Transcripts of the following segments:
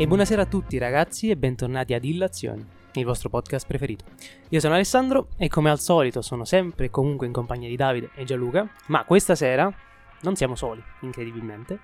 E buonasera a tutti ragazzi e bentornati ad Illazioni, il vostro podcast preferito. Io sono Alessandro e come al solito sono sempre e comunque in compagnia di Davide e Gianluca, ma questa sera non siamo soli, incredibilmente.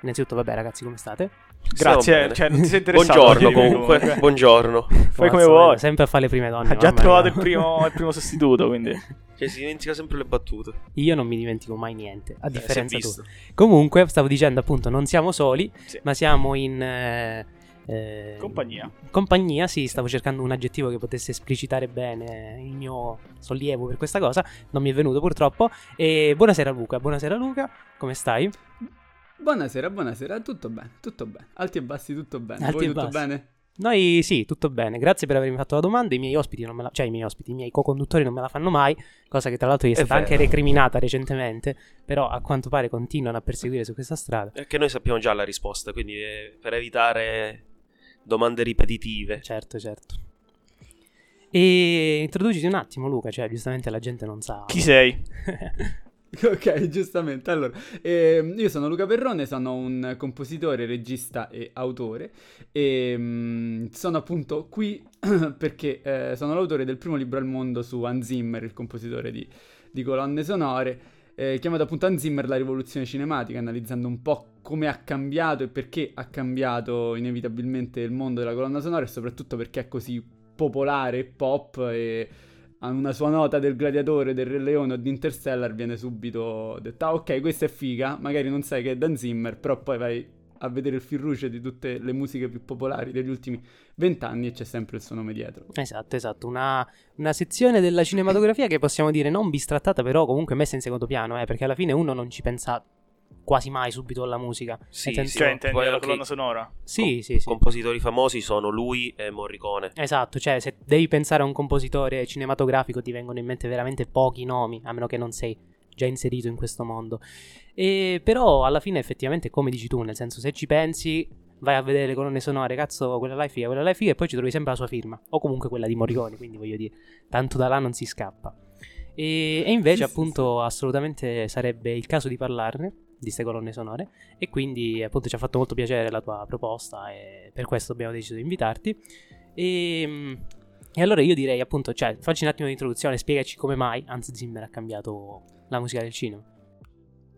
Innanzitutto, vabbè ragazzi, come state? Grazie, cioè, non ti sei interessato Buongiorno comunque, buongiorno. Fai come vuoi. Sempre a fare le prime donne. Ha già trovato il primo, il primo sostituto, quindi... Cioè, si dimentica sempre le battute. Io non mi dimentico mai niente, a Eh, differenza visto. tua. Comunque, stavo dicendo appunto, non siamo soli, Sì. ma siamo in... eh, eh, Compagnia. Compagnia, sì, stavo cercando un aggettivo che potesse esplicitare bene il mio sollievo per questa cosa, non mi è venuto purtroppo. E buonasera Luca, buonasera Luca, come stai? Buonasera, buonasera, tutto bene, tutto bene. Alti e bassi, tutto bene. Alti Voi e tutto bassi. bene? Noi sì, tutto bene, grazie per avermi fatto la domanda, i miei ospiti non me la, cioè i miei ospiti, i miei co-conduttori non me la fanno mai, cosa che tra l'altro gli è È stata anche vero. recriminata recentemente, però a quanto pare continuano a perseguire su questa strada. È che noi sappiamo già la risposta, quindi eh, per evitare domande ripetitive. Certo, certo. E introduciti un attimo Luca, cioè giustamente la gente non sa. Chi sei? Ok, giustamente. Allora, ehm, io sono Luca Perrone, sono un compositore, regista e autore e mm, sono appunto qui perché eh, sono l'autore del primo libro al mondo su Hans Zimmer, il compositore di, di colonne sonore, eh, chiamato appunto Hans Zimmer la rivoluzione cinematica, analizzando un po' come ha cambiato e perché ha cambiato inevitabilmente il mondo della colonna sonora e soprattutto perché è così popolare e pop e a una sua nota del gladiatore, del Re Leone o di Interstellar viene subito detto ah ok questa è figa, magari non sai che è Dan Zimmer, però poi vai a vedere il fil rouge di tutte le musiche più popolari degli ultimi vent'anni e c'è sempre il suo nome dietro. Esatto, esatto, una, una sezione della cinematografia che possiamo dire non bistrattata, però comunque messa in secondo piano, eh, perché alla fine uno non ci pensa quasi mai subito alla musica. Sì, Nel senso- sì, Cioè, intendi poi la colonna sonora? Sì, sì, sì. compositori famosi sono lui e Morricone. Esatto, cioè se devi pensare a un compositore cinematografico ti vengono in mente veramente pochi nomi, a meno che non sei già inserito in questo mondo. E però alla fine effettivamente come dici tu, nel senso se ci pensi vai a vedere le colonne sonore, cazzo quella là è figa, quella là è figa e poi ci trovi sempre la sua firma, o comunque quella di Morricone, quindi voglio dire, tanto da là non si scappa. E, e invece appunto assolutamente sarebbe il caso di parlarne di queste colonne sonore e quindi appunto ci ha fatto molto piacere la tua proposta e per questo abbiamo deciso di invitarti. E, e allora io direi appunto, cioè, facci un attimo di introduzione, spiegaci come mai Hans Zimmer ha cambiato la musica del cinema.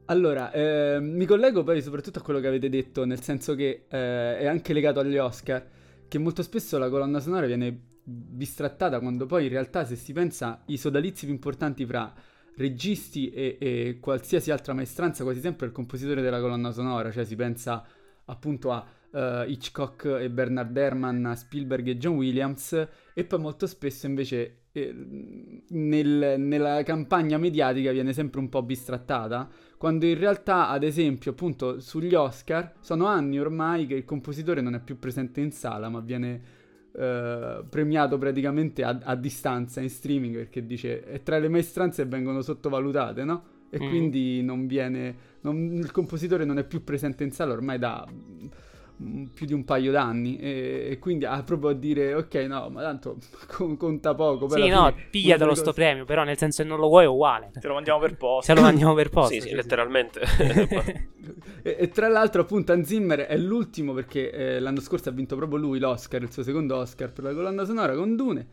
Allora, eh, mi collego poi soprattutto a quello che avete detto, nel senso che eh, è anche legato agli Oscar, che molto spesso la colonna sonora viene bistrattata quando poi in realtà se si pensa i sodalizi più importanti fra registi e, e qualsiasi altra maestranza, quasi sempre il compositore della colonna sonora, cioè si pensa appunto a eh, Hitchcock e Bernard Herrmann, a Spielberg e John Williams, e poi molto spesso invece eh, nel- nella campagna mediatica viene sempre un po' bistrattata, quando in realtà, ad esempio, appunto sugli Oscar, sono anni ormai che il compositore non è più presente in sala, ma viene eh, premiato praticamente a, a distanza in streaming perché dice è tra le maestranze vengono sottovalutate, no? E Mm. quindi non viene. non- il compositore non è più presente in sala ormai da più di un paio d'anni. E, e quindi ha proprio a dire: Ok, no, ma tanto con- conta poco. sì, no, pigliatelo sto premio, però nel senso se non lo vuoi è uguale. Te lo mandiamo per posto. Se lo mandiamo per posto. sì, sì, sì, sì. letteralmente. E, e tra l'altro, appunto, Hans Zimmer è l'ultimo perché eh, l'anno scorso ha vinto proprio lui l'Oscar, il suo secondo Oscar per la colonna sonora con Dune.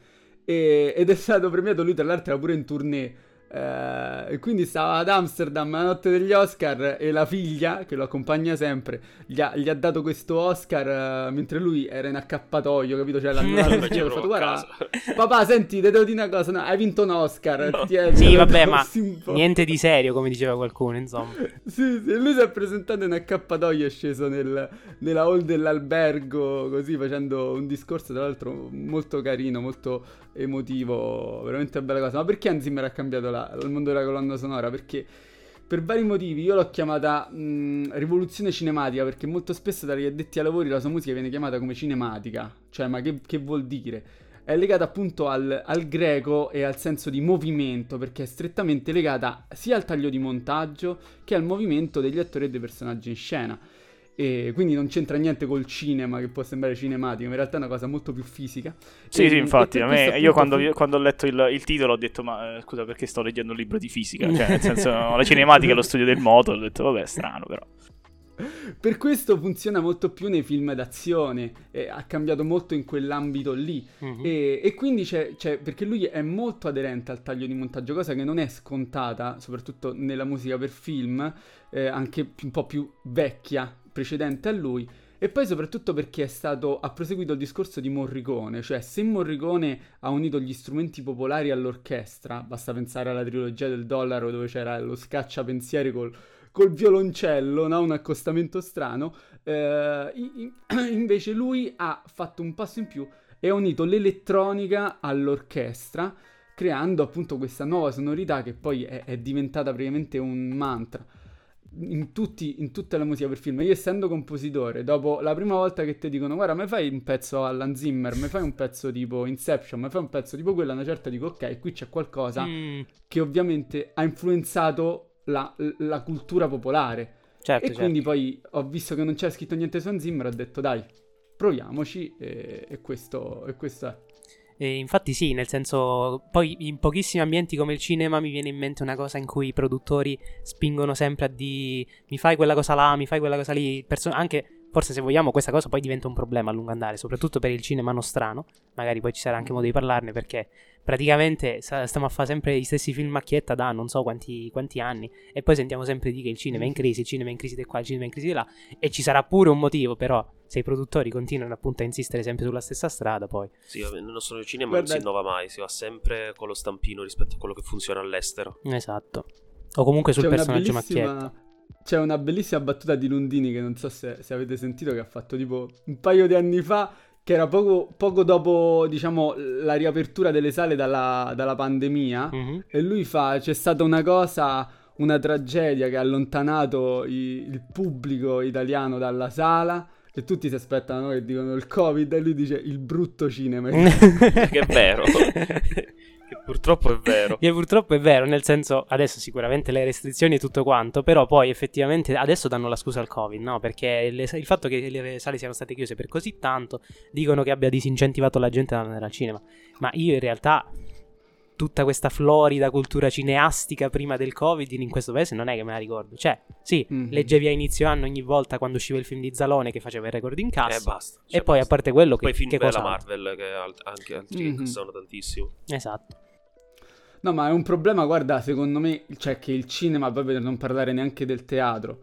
E- ed è stato premiato lui, tra l'altro, era pure in tournée. Eh, e quindi stava ad Amsterdam la notte degli Oscar e la figlia, che lo accompagna sempre, gli ha, gli ha dato questo Oscar eh, mentre lui era in accappatoio, capito? Cioè, l'hanno fatto, guarda, papà, senti, ti devo dire una cosa, no, hai vinto un Oscar. No. tieni, Sì, lo vabbè, ma niente di serio, come diceva qualcuno, insomma. Sì, sì, lui si è presentato in accappatoio, è sceso nel- nella hall dell'albergo, così facendo un discorso, tra l'altro molto carino, molto emotivo, veramente bella cosa. Ma perché Hans Zimmer ha cambiato la- il mondo della colonna sonora? Perché per vari motivi io l'ho chiamata mh, rivoluzione cinematica, perché molto spesso dagli addetti ai lavori la sua musica viene chiamata come cinematica. Cioè, ma che, che vuol dire? È legata appunto al, al greco e al senso di movimento, perché è strettamente legata sia al taglio di montaggio che al movimento degli attori e dei personaggi in scena. E quindi non c'entra niente col cinema, che può sembrare cinematico, ma in realtà è una cosa molto più fisica. Sì, E- sì, infatti, me, io quando, fu- quando ho letto il, il titolo ho detto, ma eh, scusa, perché sto leggendo un libro di fisica? Cioè, nel senso, la cinematica è lo studio del moto, ho detto, vabbè, strano, però. per questo funziona molto più nei film d'azione, e ha cambiato molto in quell'ambito lì. Mm-hmm. E, e, quindi c'è, c'è, perché lui è molto aderente al taglio di montaggio, cosa che non è scontata, soprattutto nella musica per film, eh, anche un po' più vecchia, precedente a lui. E poi soprattutto perché stato, ha proseguito il discorso di Morricone, cioè se Morricone ha unito gli strumenti popolari all'orchestra, basta pensare alla trilogia del dollaro dove c'era lo scacciapensieri col, col violoncello, no? un accostamento strano, eh, invece lui ha fatto un passo in più e ha unito l'elettronica all'orchestra, creando appunto questa nuova sonorità che poi è, è diventata praticamente un mantra in, tutti, in tutta la musica per film. Io essendo compositore, dopo la prima volta che ti dicono guarda, mi fai un pezzo Alan Zimmer, mi fai un pezzo tipo Inception, mi fai un pezzo tipo quella, una certa dico ok, qui c'è qualcosa mm. che ovviamente ha influenzato la, la cultura popolare. Certo, e certo. quindi poi ho visto che non c'era scritto niente su Zimmer, ho detto dai, proviamoci e, e, questo, e questo è. E infatti sì, nel senso, poi in pochissimi ambienti come il cinema mi viene in mente una cosa in cui i produttori spingono sempre a di mi fai quella cosa là, mi fai quella cosa lì, Perso- anche forse se vogliamo questa cosa poi diventa un problema a lungo andare, soprattutto per il cinema nostrano, magari poi ci sarà anche modo di parlarne perché praticamente stiamo a fare sempre gli stessi film macchietta da non so quanti, quanti anni e poi sentiamo sempre di che il cinema è in crisi, il cinema è in crisi di qua, il cinema è in crisi di là e ci sarà pure un motivo però se i produttori continuano appunto a insistere sempre sulla stessa strada poi... Sì, nel nostro cinema Guarda... non si innova mai, si va sempre con lo stampino rispetto a quello che funziona all'estero. Esatto. O comunque sul C'è personaggio bellissima... macchietta. C'è una bellissima battuta di Lundini che non so se, se, avete sentito che ha fatto tipo un paio di anni fa, che era poco, poco dopo, diciamo, la riapertura delle sale dalla, dalla pandemia. Mm-hmm. E lui fa, c'è stata una cosa, una tragedia che ha allontanato i, il pubblico italiano dalla sala. E tutti si aspettano che dicono il covid e lui dice il brutto cinema. che è vero. Purtroppo è vero. che purtroppo è vero, nel senso, adesso sicuramente le restrizioni e tutto quanto, però poi effettivamente adesso danno la scusa al Covid, no? Perché le, il fatto che le sale siano state chiuse per così tanto dicono che abbia disincentivato la gente ad andare al cinema. Ma io in realtà tutta questa florida cultura cineastica prima del Covid in questo paese non è che me la ricordo. Cioè, sì, mm-hmm. leggevi a inizio anno ogni volta quando usciva il film di Zalone che faceva il record in cassa. E basta. Cioè e poi basta. a parte quello poi che... film che della Marvel che anche altri mm-hmm. sono tantissimo. Esatto. No, ma è un problema, guarda, secondo me, cioè che il cinema, poi per non parlare neanche del teatro,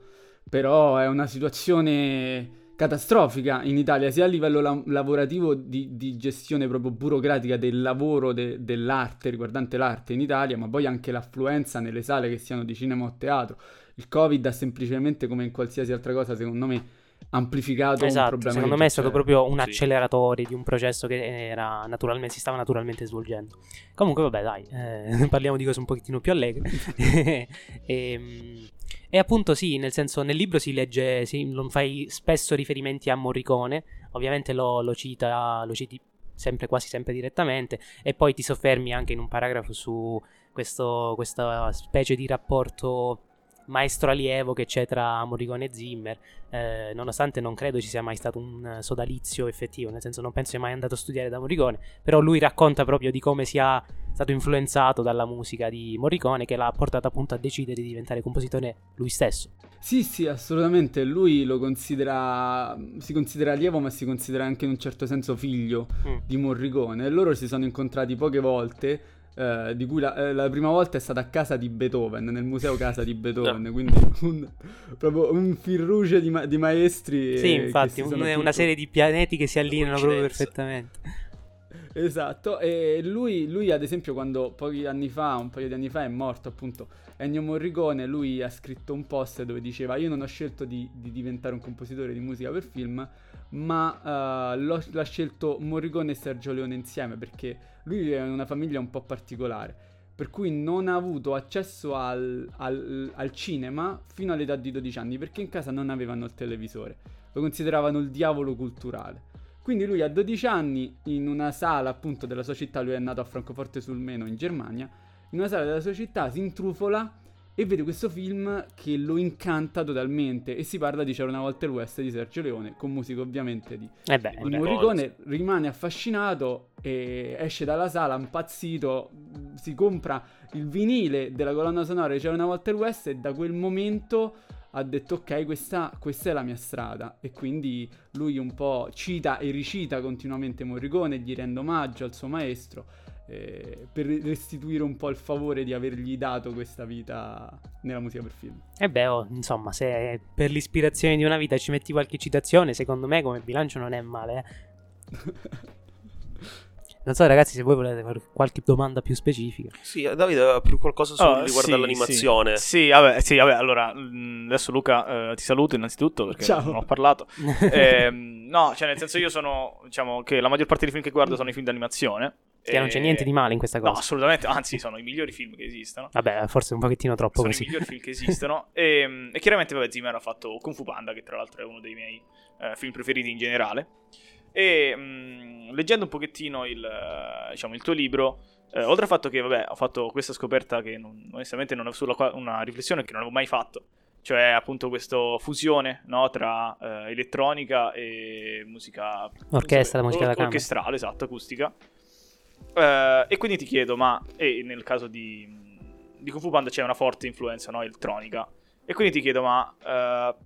però è una situazione catastrofica in Italia, sia a livello la- lavorativo di-, di, gestione proprio burocratica del lavoro de- dell'arte, riguardante l'arte in Italia, ma poi anche l'affluenza nelle sale che siano di cinema o teatro. Il Covid ha semplicemente, come in qualsiasi altra cosa, secondo me, amplificato esatto, un problema. Secondo me è stato proprio un acceleratore di un processo che era naturalmente, si stava naturalmente svolgendo. Comunque, vabbè, dai, eh, parliamo di cose un pochettino più allegre. e, ehm, e, appunto, sì, nel senso, nel libro si legge, si, non fai spesso riferimenti a Morricone, ovviamente lo, lo cita, lo citi sempre, quasi sempre direttamente, e poi ti soffermi anche in un paragrafo su questo, questa specie di rapporto maestro allievo che c'è tra Morricone e Zimmer, eh, nonostante non credo ci sia mai stato un sodalizio effettivo, nel senso non penso sia mai andato a studiare da Morricone, però lui racconta proprio di come sia stato influenzato dalla musica di Morricone che l'ha portato appunto a decidere di diventare compositore lui stesso. Sì, sì, assolutamente, lui lo considera, si considera allievo ma si considera anche in un certo senso figlio mm. di Morricone loro si sono incontrati poche volte eh, di cui la, eh, la, prima volta è stata a casa di Beethoven, nel museo casa di Beethoven, no. quindi un, proprio un firruce di, ma- di maestri. Sì, infatti, un, una tutto... serie di pianeti che si allineano proprio perfettamente. Esatto, e lui, lui, ad esempio quando pochi anni fa, un paio di anni fa è morto appunto Ennio Morricone, lui ha scritto un post dove diceva io non ho scelto di, di diventare un compositore di musica per film, ma uh, l'ha scelto Morricone e Sergio Leone insieme perché lui in una famiglia un po' particolare, per cui non ha avuto accesso al, al, al cinema fino all'età di 12 anni perché in casa non avevano il televisore, lo consideravano il diavolo culturale. Quindi lui a 12 anni, in una sala appunto della sua città, lui è nato a Francoforte sul Meno in Germania, in una sala della sua città si intrufola e vede questo film che lo incanta totalmente. E si parla di C'era una volta il West di Sergio Leone con musica ovviamente di, eh beh, di Morricone rimane affascinato e esce dalla sala impazzito si compra il vinile della colonna sonora di C'era una volta il West e da quel momento ha detto ok questa, questa, è la mia strada. E quindi lui un po' cita e ricita continuamente Morricone gli rende omaggio al suo maestro eh, per restituire un po' il favore di avergli dato questa vita nella musica per film. E beh, oh, insomma, se per l'ispirazione di una vita ci metti qualche citazione, secondo me come bilancio non è male. Eh. Non so, ragazzi, se voi volete fare qualche domanda più specifica. Sì, Davide, più qualcosa su oh, riguardo sì, all'animazione. Sì. sì, vabbè, sì, vabbè, allora, mm, adesso Luca eh, ti saluto innanzitutto perché Ciao. non ho parlato. eh, no, cioè nel senso io sono, diciamo che la maggior parte dei film che guardo sono i film d'animazione. Che non c'è niente di male in questa cosa. No, assolutamente, anzi sono i migliori film che esistono. Vabbè, forse un pochettino troppo sono così. i migliori film che esistono. e, e, chiaramente, vabbè, Zimmer ha fatto Kung Fu Panda, che tra l'altro è uno dei miei eh, film preferiti in generale. E mh, leggendo un pochettino il, diciamo, il tuo libro, eh, oltre al fatto che, vabbè, ho fatto questa scoperta che non, onestamente non sulla qua- una riflessione che non avevo mai fatto, cioè appunto questa fusione no, tra eh, elettronica e musica orchestra, so, musica or- da orchestrale, esatto, acustica. Uh, e quindi ti chiedo, ma nel caso di, di Kung Fu Panda c'è una forte influenza no, elettronica. E quindi ti chiedo, ma uh,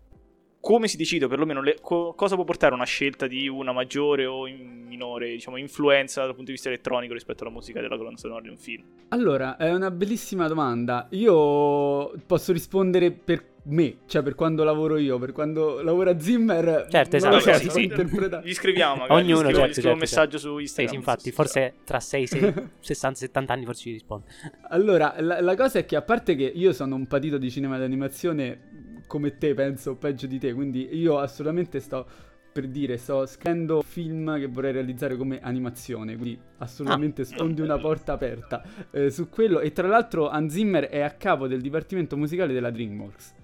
come si decide, o perlomeno le, co- cosa può portare una scelta di una maggiore o in minore diciamo, influenza dal punto di vista elettronico rispetto alla musica della colonna sonora di un film? Allora, è una bellissima domanda. Io posso rispondere per me, cioè per quando lavoro io, per quando lavora Zimmer. Certo, esatto. So, sì, sì. Gli scriviamo magari. Ognuno, gli certo, gli certo, un messaggio certo. su Instagram. Sì, infatti, forse tra 6, 6 60, 70 anni forse ci risponde. Allora, la, la cosa è che a parte che io sono un patito di cinema d'animazione come te, penso, peggio di te. Quindi io assolutamente sto per dire, sto scrivendo film che vorrei realizzare come animazione, quindi assolutamente ah, sfondi una porta aperta eh, su quello. E tra l'altro Hans Zimmer è a capo del dipartimento musicale della DreamWorks.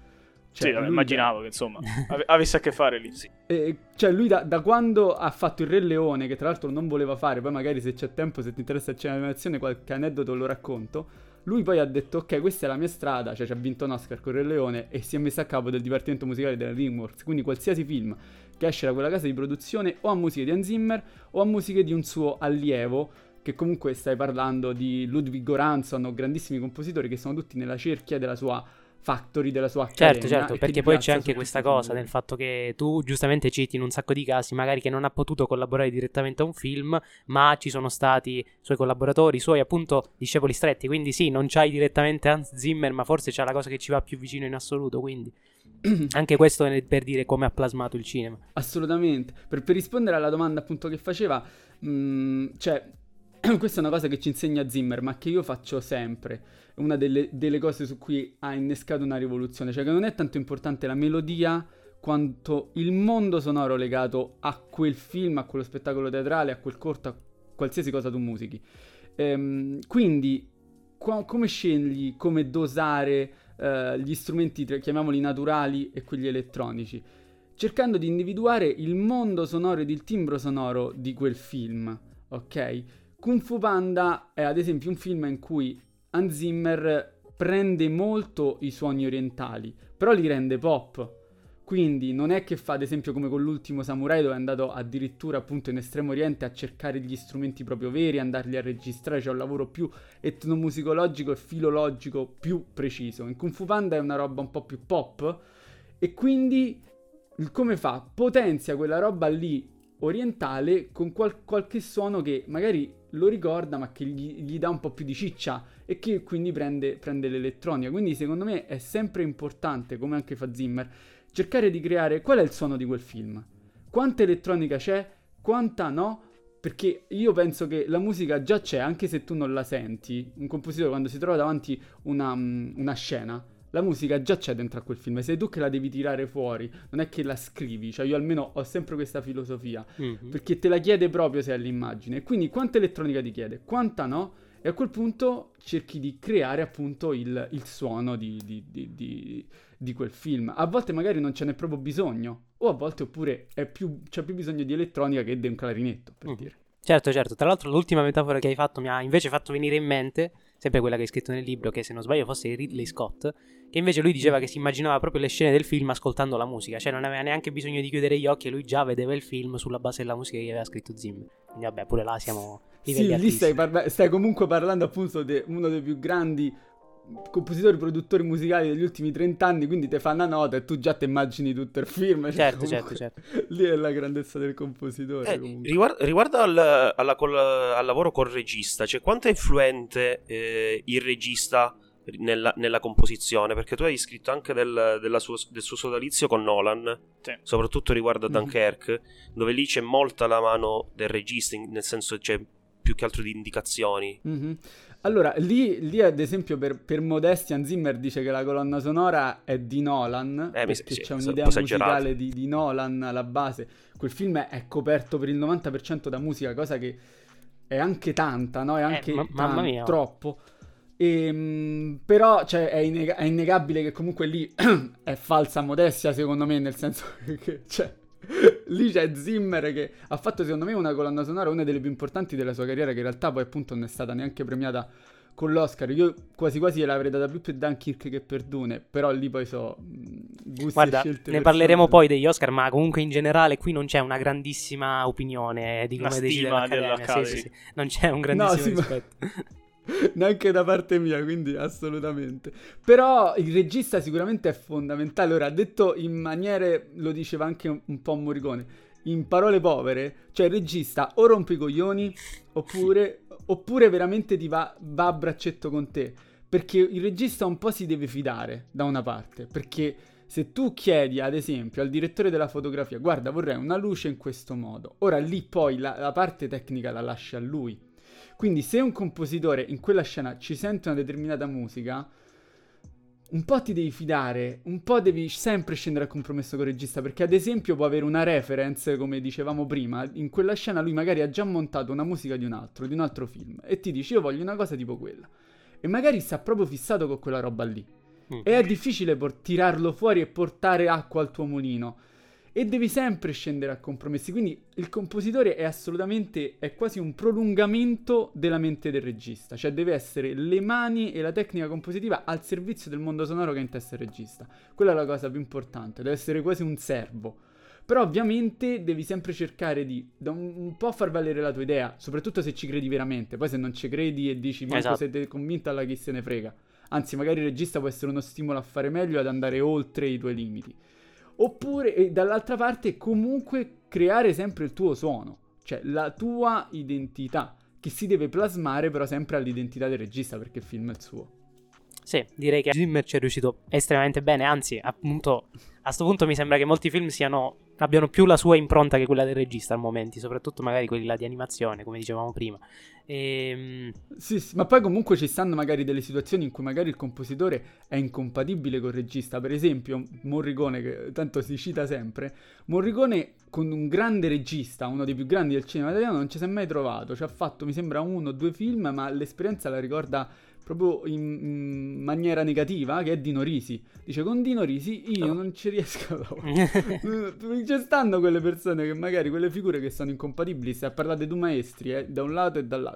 Cioè, sì, immaginavo da... che insomma ave- avesse a che fare lì. Sì. E, cioè, lui da, da, quando ha fatto il Re Leone, che tra l'altro non voleva fare, poi magari se c'è tempo, se ti interessa il cinema d'animazione, qualche aneddoto lo racconto lui poi ha detto, ok, questa è la mia strada, cioè ci ha vinto un Oscar con il Leone e si è messo a capo del dipartimento musicale della DreamWorks. Quindi qualsiasi film che esce da quella casa di produzione o ha musiche di Hans Zimmer o ha musiche di un suo allievo, che comunque stai parlando di Ludwig Göransson o grandissimi compositori che sono tutti nella cerchia della sua factory della sua accademia. Certo, certo, perché poi c'è anche questa cosa nel fatto che tu giustamente citi in un sacco di casi magari che non ha potuto collaborare direttamente a un film, ma ci sono stati suoi collaboratori, suoi appunto discepoli stretti, quindi sì, non c'hai direttamente Hans Zimmer, ma forse c'è la cosa che ci va più vicino in assoluto, quindi anche questo per dire come ha plasmato il cinema. Assolutamente. Per, per rispondere alla domanda appunto che faceva, mh, mm, cioè questa è una cosa che ci insegna Zimmer, ma che io faccio sempre. Una delle, delle, cose su cui ha innescato una rivoluzione. Cioè che non è tanto importante la melodia quanto il mondo sonoro legato a quel film, a quello spettacolo teatrale, a quel corto, a qualsiasi cosa tu musichi. Ehm, quindi, qua, come scegli, come dosare eh, gli strumenti, chiamiamoli naturali, e quelli elettronici? Cercando di individuare il mondo sonoro ed il timbro sonoro di quel film, ok? Kung Fu Panda è ad esempio un film in cui Hans Zimmer prende molto i suoni orientali, però li rende pop. Quindi non è che fa ad esempio come con l'ultimo Samurai dove è andato addirittura appunto in Estremo Oriente a cercare gli strumenti proprio veri, andarli a registrare, c'è un lavoro più etnomusicologico e filologico più preciso. In Kung Fu Panda è una roba un po' più pop e quindi come fa? Potenzia quella roba lì orientale con qual- qualche suono che magari lo ricorda ma che gli, gli, dà un po' più di ciccia e che quindi prende, prende l'elettronica. Quindi secondo me è sempre importante, come anche fa Zimmer, cercare di creare qual è il suono di quel film. Quanta elettronica c'è, quanta no, perché io penso che la musica già c'è, anche se tu non la senti. Un compositore quando si trova davanti una, una scena la musica già c'è dentro a quel film, sei tu che la devi tirare fuori, non è che la scrivi, cioè io almeno ho sempre questa filosofia, mm-hmm. perché te la chiede proprio se è l'immagine, quindi quanta elettronica ti chiede, quanta no, e a quel punto cerchi di creare appunto il, il suono di, di, di, di, quel film. A volte magari non ce n'è proprio bisogno, o a volte oppure più, c'è più bisogno di elettronica che di un clarinetto, per mm. dire. Certo, certo. Tra l'altro l'ultima metafora che hai fatto mi ha invece fatto venire in mente sempre quella che hai scritto nel libro, che se non sbaglio fosse Ridley Scott, che invece lui diceva che si immaginava proprio le scene del film ascoltando la musica, cioè non aveva neanche bisogno di chiudere gli occhi e lui già vedeva il film sulla base della musica che aveva scritto Zimmer. Quindi vabbè, pure là siamo... Sì, lì stai, parla- stai comunque parlando appunto di uno dei più grandi compositori, produttori musicali degli ultimi 30 anni, quindi ti fanno una nota e tu già ti immagini tutto il film. Cioè, certo, certo, certo. Lì è la grandezza del compositore. Eh, riguardo, riguardo al, alla, col, al, lavoro col regista, cioè quanto è influente eh, il regista nella, nella, composizione? Perché tu hai scritto anche del, suo, del suo sodalizio con Nolan, sì. soprattutto riguardo a mhm. Dunkirk, mm-hmm. dove lì c'è molta la mano del regista, nel senso c'è più che altro di indicazioni. Mm-hmm. Allora, lì, lì, ad esempio per, per modestia Zimmer dice che la colonna sonora è di Nolan, eh, perché sì, c'è un'idea musicale di, di, Nolan alla base. Quel film è coperto per il 90% da musica, cosa che è anche tanta, no? È eh, anche eh, ma, tan- troppo. E, ehm, però cioè, è, inneg- è, innegabile che comunque lì è falsa modestia secondo me, nel senso che... Cioè, Lì c'è Zimmer che ha fatto secondo me una colonna sonora, una delle più importanti della sua carriera, che in realtà poi appunto non è stata neanche premiata con l'Oscar. Io quasi quasi gliel'avrei data più per Dunkirk che per Dune, però lì poi so gusti Guarda, ne parleremo poi degli Oscar, ma comunque in generale qui non c'è una grandissima opinione di come decide l'Accademia. Sì, sì, sì. Non c'è un grandissimo no, rispetto. Ma... neanche da parte mia, quindi assolutamente. Però il regista sicuramente è fondamentale. Ora, detto in maniere, lo diceva anche un, un po' Morricone, in parole povere, cioè il regista o rompe i coglioni oppure, oppure veramente ti va, va a braccetto con te. Perché il regista un po' si deve fidare da una parte, perché se tu chiedi ad esempio al direttore della fotografia, guarda vorrei una luce in questo modo, ora lì poi la, la parte tecnica la lascia a lui quindi se un compositore in quella scena ci sente una determinata musica, un po' ti devi fidare, un po' devi sempre scendere a compromesso con il regista, perché ad esempio può avere una reference, come dicevamo prima, in quella scena lui magari ha già montato una musica di un altro, di un altro film, e ti dice io voglio una cosa tipo quella. E magari sta proprio fissato con quella roba lì. Mm. E è difficile por- tirarlo fuori e portare acqua al tuo mulino e devi sempre scendere a compromessi. Quindi il compositore è assolutamente, è quasi un prolungamento della mente del regista, cioè deve essere le mani e la tecnica compositiva al servizio del mondo sonoro che ha in testa il regista. Quella è la cosa più importante, deve essere quasi un servo. Però ovviamente devi sempre cercare di un, po' far valere la tua idea, soprattutto se ci credi veramente. Poi se non ci credi e dici ma esatto. siete convinto alla chi se ne frega. Anzi, magari il regista può essere uno stimolo a fare meglio e ad andare oltre i tuoi limiti. Oppure, e dall'altra parte, comunque creare sempre il tuo suono, cioè la tua identità, che si deve plasmare però sempre all'identità del regista perché il film è il suo. Sì, direi che Zimmer ci è riuscito estremamente bene, anzi, appunto, a questo punto mi sembra che molti film siano, abbiano più la sua impronta che quella del regista al momento, soprattutto magari quelli là di animazione, come dicevamo prima. E... Ehm, sì, sì, ma poi comunque ci stanno magari delle situazioni in cui magari il compositore è incompatibile col regista. Per esempio, Morricone, che tanto si cita sempre, Morricone con un grande regista, uno dei più grandi del cinema italiano, non ci si è mai trovato. Ci ha fatto, mi sembra, uno o due film, ma l'esperienza la ricorda proprio in, maniera negativa, che è Dino Risi. Dice, con Dino Risi io non ci riesco a lavorare. ci stanno quelle persone che magari, quelle figure che sono incompatibili, se di due maestri, eh, da un lato e dall'altro.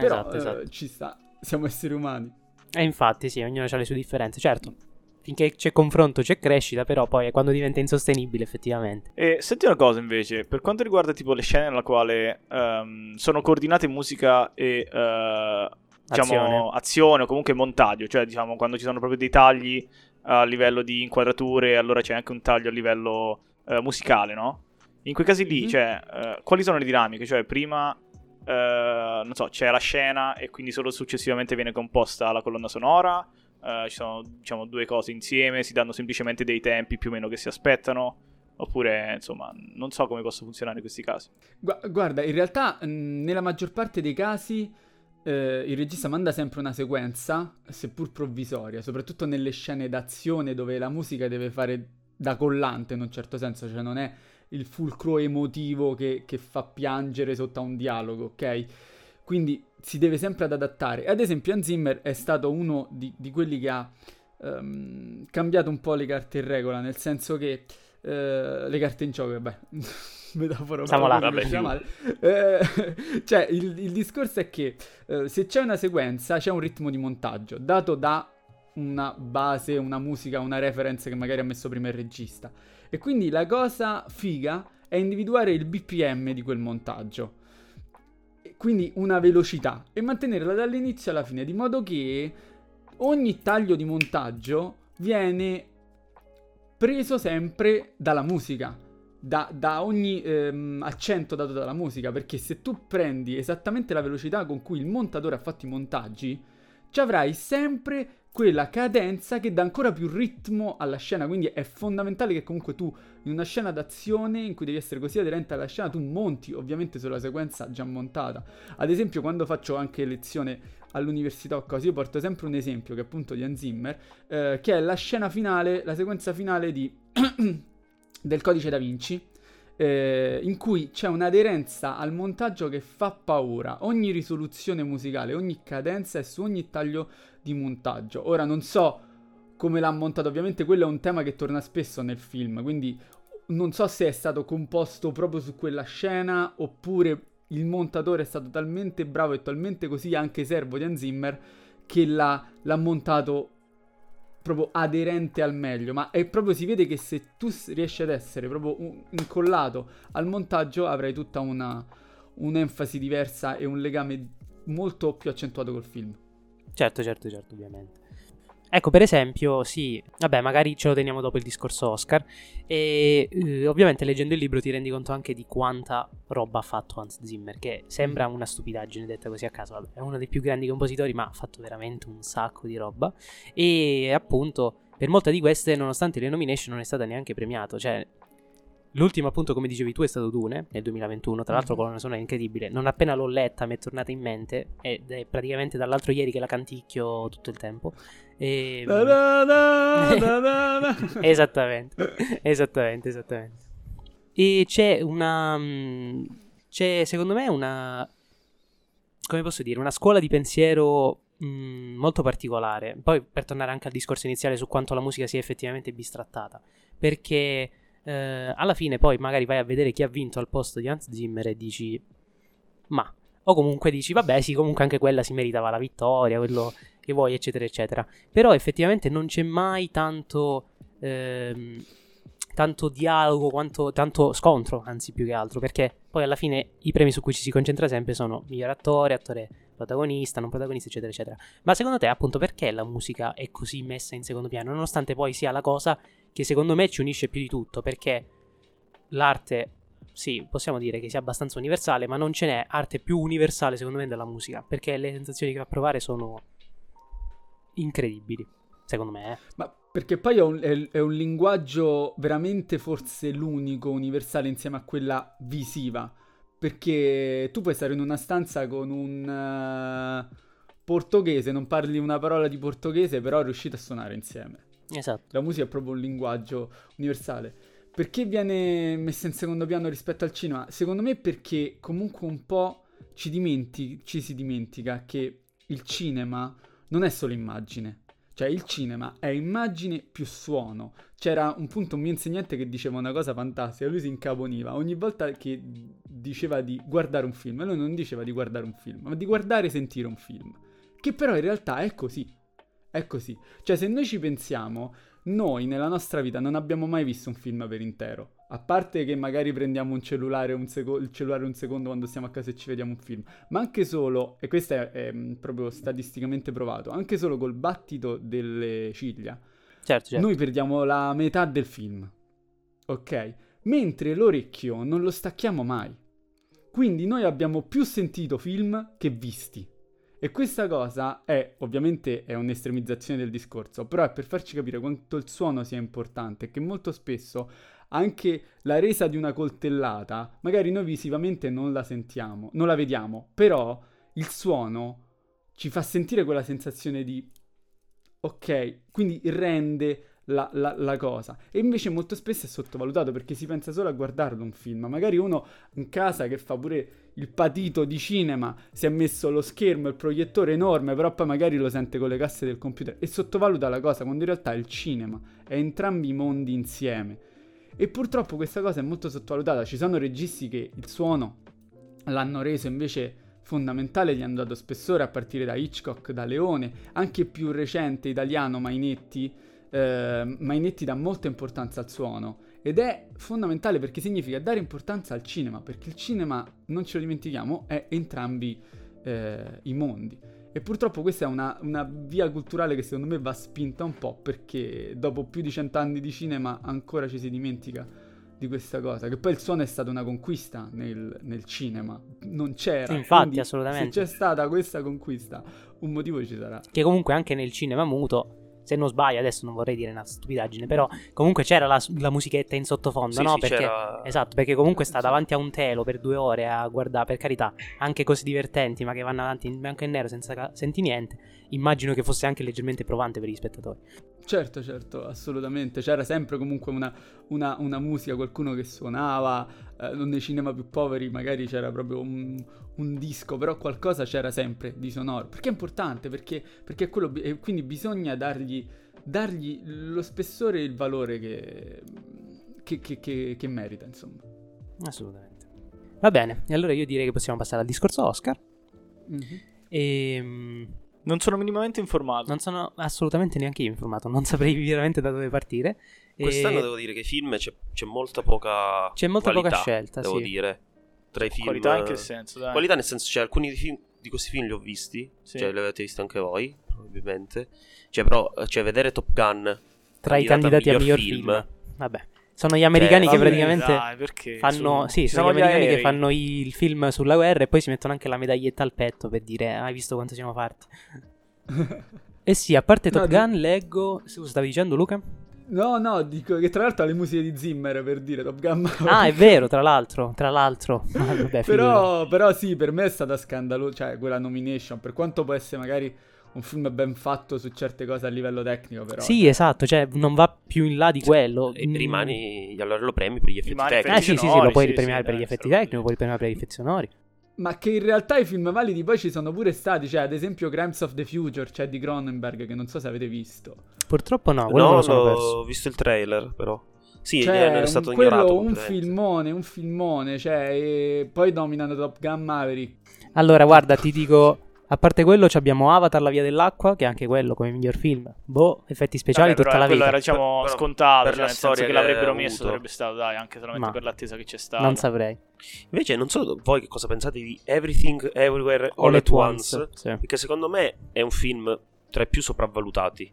Però esatto, eh, esatto. ci sta, siamo esseri umani. E infatti sì, ognuno ha le sue differenze, certo. Finché c'è confronto c'è crescita, però poi è quando diventa insostenibile effettivamente. E senti una cosa invece, per quanto riguarda tipo le scene nella quale um, sono coordinate musica e... Uh, diciamo, azione. azione o comunque montaggio, cioè diciamo quando ci sono proprio dei tagli a livello di inquadrature, allora c'è anche un taglio a livello uh, musicale, no? In quei casi lì, mm-hmm. cioè, uh, quali sono le dinamiche? Cioè, prima, uh, non so, c'è la scena e quindi solo successivamente viene composta la colonna sonora, ci sono, diciamo, due cose insieme, si danno semplicemente dei tempi più o meno che si aspettano, oppure, insomma, non so come possa funzionare in questi casi. Gu- guarda, in realtà, nella maggior parte dei casi eh, il regista manda sempre una sequenza, seppur provvisoria, soprattutto nelle scene d'azione dove la musica deve fare da collante in un certo senso, cioè non è il fulcro emotivo che, che fa piangere sotto a un dialogo, ok? Quindi si deve sempre ad adattare. Ad esempio, Hans Zimmer è stato uno di, di quelli che ha um, cambiato un po' le carte in regola, nel senso che uh, le carte in gioco, vabbè, metafora Siamo là, vabbè, male. Eh, cioè, il, il discorso è che eh, se c'è una sequenza, c'è un ritmo di montaggio dato da una base, una musica, una reference che magari ha messo prima il regista. E quindi la cosa figa è individuare il BPM di quel montaggio. Quindi una velocità. E mantenerla dall'inizio alla fine, di modo che ogni taglio di montaggio viene preso sempre dalla musica, da, da ogni ehm, accento dato dalla musica, perché se tu prendi esattamente la velocità con cui il montatore ha fatto i montaggi, ci avrai sempre quella cadenza che dà ancora più ritmo alla scena, quindi è fondamentale che comunque tu in una scena d'azione in cui devi essere così aderente alla scena, tu monti ovviamente sulla sequenza già montata. Ad esempio, quando faccio anche lezione all'università o cose, io porto sempre un esempio che è appunto di Hans Zimmer, eh, che è la scena finale, la sequenza finale di del codice da Vinci. Eh, in cui c'è un'aderenza al montaggio che fa paura. Ogni risoluzione musicale, ogni cadenza è su ogni taglio di montaggio. Ora non so come l'ha montato, ovviamente quello è un tema che torna spesso nel film, quindi non so se è stato composto proprio su quella scena oppure il montatore è stato talmente bravo e talmente così anche servo di Hans Zimmer che l'ha, l'ha montato proprio aderente al meglio, ma è proprio si vede che se tu riesci ad essere proprio un- incollato al montaggio avrai tutta una un'enfasi diversa e un legame molto più accentuato col film. Certo, certo, certo, ovviamente. Ecco, per esempio, sì, vabbè, magari ce lo teniamo dopo il discorso Oscar. E eh, ovviamente leggendo il libro ti rendi conto anche di quanta roba ha fatto Hans Zimmer, che sembra una stupidaggine detta così a caso. Vabbè, è uno dei più grandi compositori, ma ha fatto veramente un sacco di roba. E appunto, per molte di queste, nonostante le nomination, non è stata neanche premiato. Cioè, l'ultimo, appunto, come dicevi tu, è stato Dune nel 2021. Tra l'altro, Mhm. colonna sonora incredibile. Non appena l'ho letta, mi è tornata in mente. Ed è praticamente dall'altro ieri che la canticchio tutto il tempo. E... Da da da da esattamente, esattamente, esattamente. E c'è una. mm, C'è secondo me una. Come posso dire? Una scuola di pensiero mm, molto particolare. Poi per tornare anche al discorso iniziale su quanto la musica sia effettivamente bistrattata. Perché eh, alla fine poi magari vai a vedere chi ha vinto al posto di Hans Zimmer e dici. Ma. O comunque dici, vabbè, sì, comunque anche quella si meritava la vittoria, quello che vuoi, eccetera, eccetera. Però effettivamente non c'è mai tanto, ehm, tanto dialogo, quanto, tanto scontro, anzi più che altro, perché poi alla fine i premi su cui ci si concentra sempre sono miglior attore, attore protagonista, non protagonista, eccetera, eccetera. Ma secondo te, appunto, perché la musica è così messa in secondo piano, nonostante poi sia la cosa che secondo me ci unisce più di tutto, perché l'arte... Sì, possiamo dire che sia abbastanza universale, ma non ce n'è arte più universale secondo me della musica, perché le sensazioni che fa provare sono incredibili, secondo me. Eh. Ma perché poi è un, è- è un linguaggio veramente forse l'unico universale insieme a quella visiva. Perché tu puoi stare in una stanza con un eh, portoghese, non parli una parola di portoghese, però riuscite a suonare insieme. Esatto. La musica è proprio un linguaggio universale. Perché viene messa in secondo piano rispetto al cinema? Secondo me perché comunque un po' ci, dimenti- ci si dimentica che il cinema non è solo immagine. Cioè il cinema è immagine più suono. C'era un punto un mio insegnante che diceva una cosa fantastica, lui si incaponiva ogni volta che diceva di guardare un film, lui non diceva di guardare un film, ma di guardare e sentire un film. Che però in realtà è così. È così. Cioè se noi ci pensiamo, noi nella nostra vita non abbiamo mai visto un film per intero. A parte che magari prendiamo un cellulare un, seco- il cellulare un secondo quando siamo a casa e ci vediamo un film, ma anche solo, e questo è, è, mh, proprio statisticamente provato, anche solo col battito delle ciglia, Certo, certo. noi perdiamo la metà del film. Ok? Mentre l'orecchio non lo stacchiamo mai. Quindi noi abbiamo più sentito film che visti. E questa cosa è, ovviamente, è un'estremizzazione del discorso, però è per farci capire quanto il suono sia importante, che molto spesso anche la resa di una coltellata, magari noi visivamente non la sentiamo, non la vediamo, però il suono ci fa sentire quella sensazione di ok, quindi rende la, la- la cosa. E invece molto spesso è sottovalutato perché si pensa solo a guardarlo un film. Magari uno in casa che fa pure il patito di cinema, si è messo lo schermo, il proiettore enorme, però poi magari lo sente con le casse del computer e sottovaluta la cosa quando in realtà il cinema, è entrambi i mondi insieme. E purtroppo questa cosa è molto sottovalutata. Ci sono registi che il suono l'hanno reso invece fondamentale, gli hanno dato spessore a partire da Hitchcock, da Leone, anche più recente italiano Mainetti. Eh, Mainetti dà molta importanza al suono ed è fondamentale perché significa dare importanza al cinema, perché il cinema, non ce lo dimentichiamo, è entrambi eh, i mondi. E purtroppo questa è una, una, via culturale che secondo me va spinta un po' perché dopo più di cent'anni di cinema ancora ci si dimentica di questa cosa. Che poi il suono è stata una conquista nel, nel cinema, non c'era. Infatti, assolutamente. Se c'è stata questa conquista, un motivo ci sarà. Che comunque anche nel cinema muto se non sbaglio, adesso non vorrei dire una stupidaggine, però comunque c'era la, la musichetta in sottofondo, Sì, no? sì, perché, c'era- Esatto, perché comunque sta davanti a un telo per due ore a guardare, per carità, anche cose divertenti, ma che vanno avanti in bianco e nero senza senti niente. Immagino che fosse anche leggermente provante per gli spettatori. Certo, certo, assolutamente. C'era sempre comunque una, una- una musica, qualcuno che suonava, eh, non nei cinema più poveri magari c'era proprio un, un disco, però qualcosa c'era sempre di sonoro. Perché è importante, perché, perché è quello, bi- e quindi bisogna dargli, dargli lo spessore e il valore che, che- che- che- merita, insomma. Assolutamente. Va bene, e allora io direi che possiamo passare al discorso Oscar. Mhm. E Non sono minimamente informato. non sono assolutamente neanche io informato, non saprei veramente da dove partire. E Quest'anno devo dire che i film c'è, c'è molta poca C'è molta qualità, poca scelta, devo sì. dire. Tra i film Qualità in che senso? Dai. Qualità nel senso, cioè, alcuni di, film- di questi film li ho visti, Sì. cioè li avete visti anche voi, probabilmente. Cioè, però, cioè, vedere Top Gun tra i candidati a miglior film. Vabbè, sono gli americani Cioè, che praticamente dai, perché fanno, su- sì, sono gli americani che fanno il film sulla guerra e poi si mettono anche la medaglietta al petto per dire hai visto quanto siamo forti. Eh sì, a parte No, Top di- Gun, leggo. Cosa stavi dicendo, Luca? No, no, dico che tra l'altro ha le musiche di Zimmer per dire Top Gun. Ah, è vero, tra l'altro. Tra l'altro. Ah, vabbè. Però, però sì, per me è stata scandalosa, cioè quella nomination, per quanto può essere magari un film ben fatto su certe cose a livello tecnico, però... Sì, esatto, cioè non va più in là di quello. e Mm. rimani, allora lo premi per gli effetti Rimani tecnici. Eh sì, sì, sì, lo puoi sì, ripremiare sì, per gli effetti tecnici, lo puoi ripremiare per gli effetti sonori. Ma che in realtà i film validi poi ci sono pure stati, cioè ad esempio Crimes of the Future, cioè di Cronenberg, che non so se avete visto. Purtroppo no, quello No, lo sono perso. visto il trailer, però. Sì, Cioè, è stato un, ignorato. quello, un completamente. filmone, un filmone, cioè, e poi dominano Top Gun Maverick. Allora, guarda, ti dico. A parte quello, ci abbiamo Avatar, la via dell'acqua, che è anche quello come miglior film. Boh, effetti speciali Vabbè, tutta però la quello vita. era diciamo Però- scontato, per cioè, la nel senso storia che che l'avrebbero ha messo avuto. sarebbe stato dai, anche solamente Ma per l'attesa che c'è stata. Non saprei. Invece, non so voi che cosa pensate di Everything Everywhere All, All at at Once. Once, sì. Perché secondo me è un film tra i più sopravvalutati.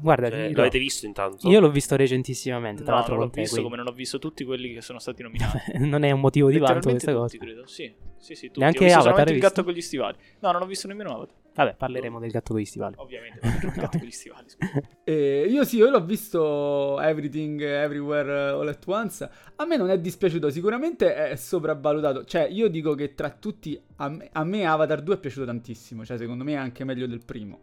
Guarda, Cioè, dirò, l'avete visto intanto? io l'ho visto recentissimamente, tra No, l'altro non l'ho te, visto quindi. come non ho visto tutti quelli che sono stati nominati. non è un motivo di vanto questa tutti, cosa. credo. Sì, sì, sì, tutti. Neanche ho visto Avatar il visto? gatto con gli stivali. No, non ho visto nemmeno Avatar. Vabbè, parleremo del gatto con gli stivali. Ovviamente, il gatto con gli stivali. scusa. E io sì, io l'ho visto Everything Everywhere All at Once. A me non è dispiaciuto, sicuramente è sopravvalutato. Cioè, io dico che tra tutti, a me, a me Avatar 2 è piaciuto tantissimo. Cioè, secondo me è anche meglio del primo.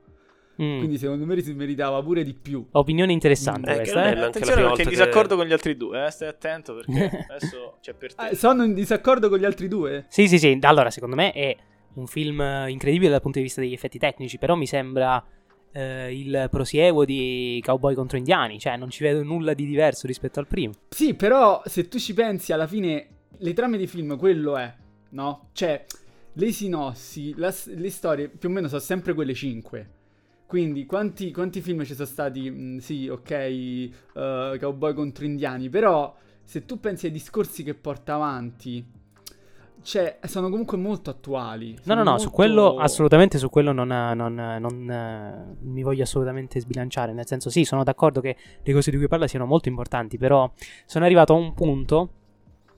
Mm. Quindi, secondo me si meritava pure di più. Opinione interessante Eh, che questa, eh? anche Attenzione perché è in volta che- disaccordo con gli altri due, eh? stai attento perché adesso c'è per te. Ah, sono in disaccordo con gli altri due? Sì, sì, sì. Allora, secondo me è un film eh, incredibile dal punto di vista degli effetti tecnici, però mi sembra eh, il prosieguo di Cowboy contro Indiani, cioè non ci vedo nulla di diverso rispetto al primo. Sì, però se tu ci pensi, alla fine le trame di film quello è, no? Cioè, le sinossi, la le storie più o meno sono sempre quelle cinque. Quindi, quanti, quanti film ci sono stati? Mm, sì, ok, eh, cowboy contro indiani, però se tu pensi ai discorsi che porta avanti, cioè, sono comunque molto attuali. No, no, no, molto- su quello, assolutamente su quello non, non- non, eh, mi voglio assolutamente sbilanciare, nel senso sì, sono d'accordo che le cose di cui parla siano molto importanti, però sono arrivato a un punto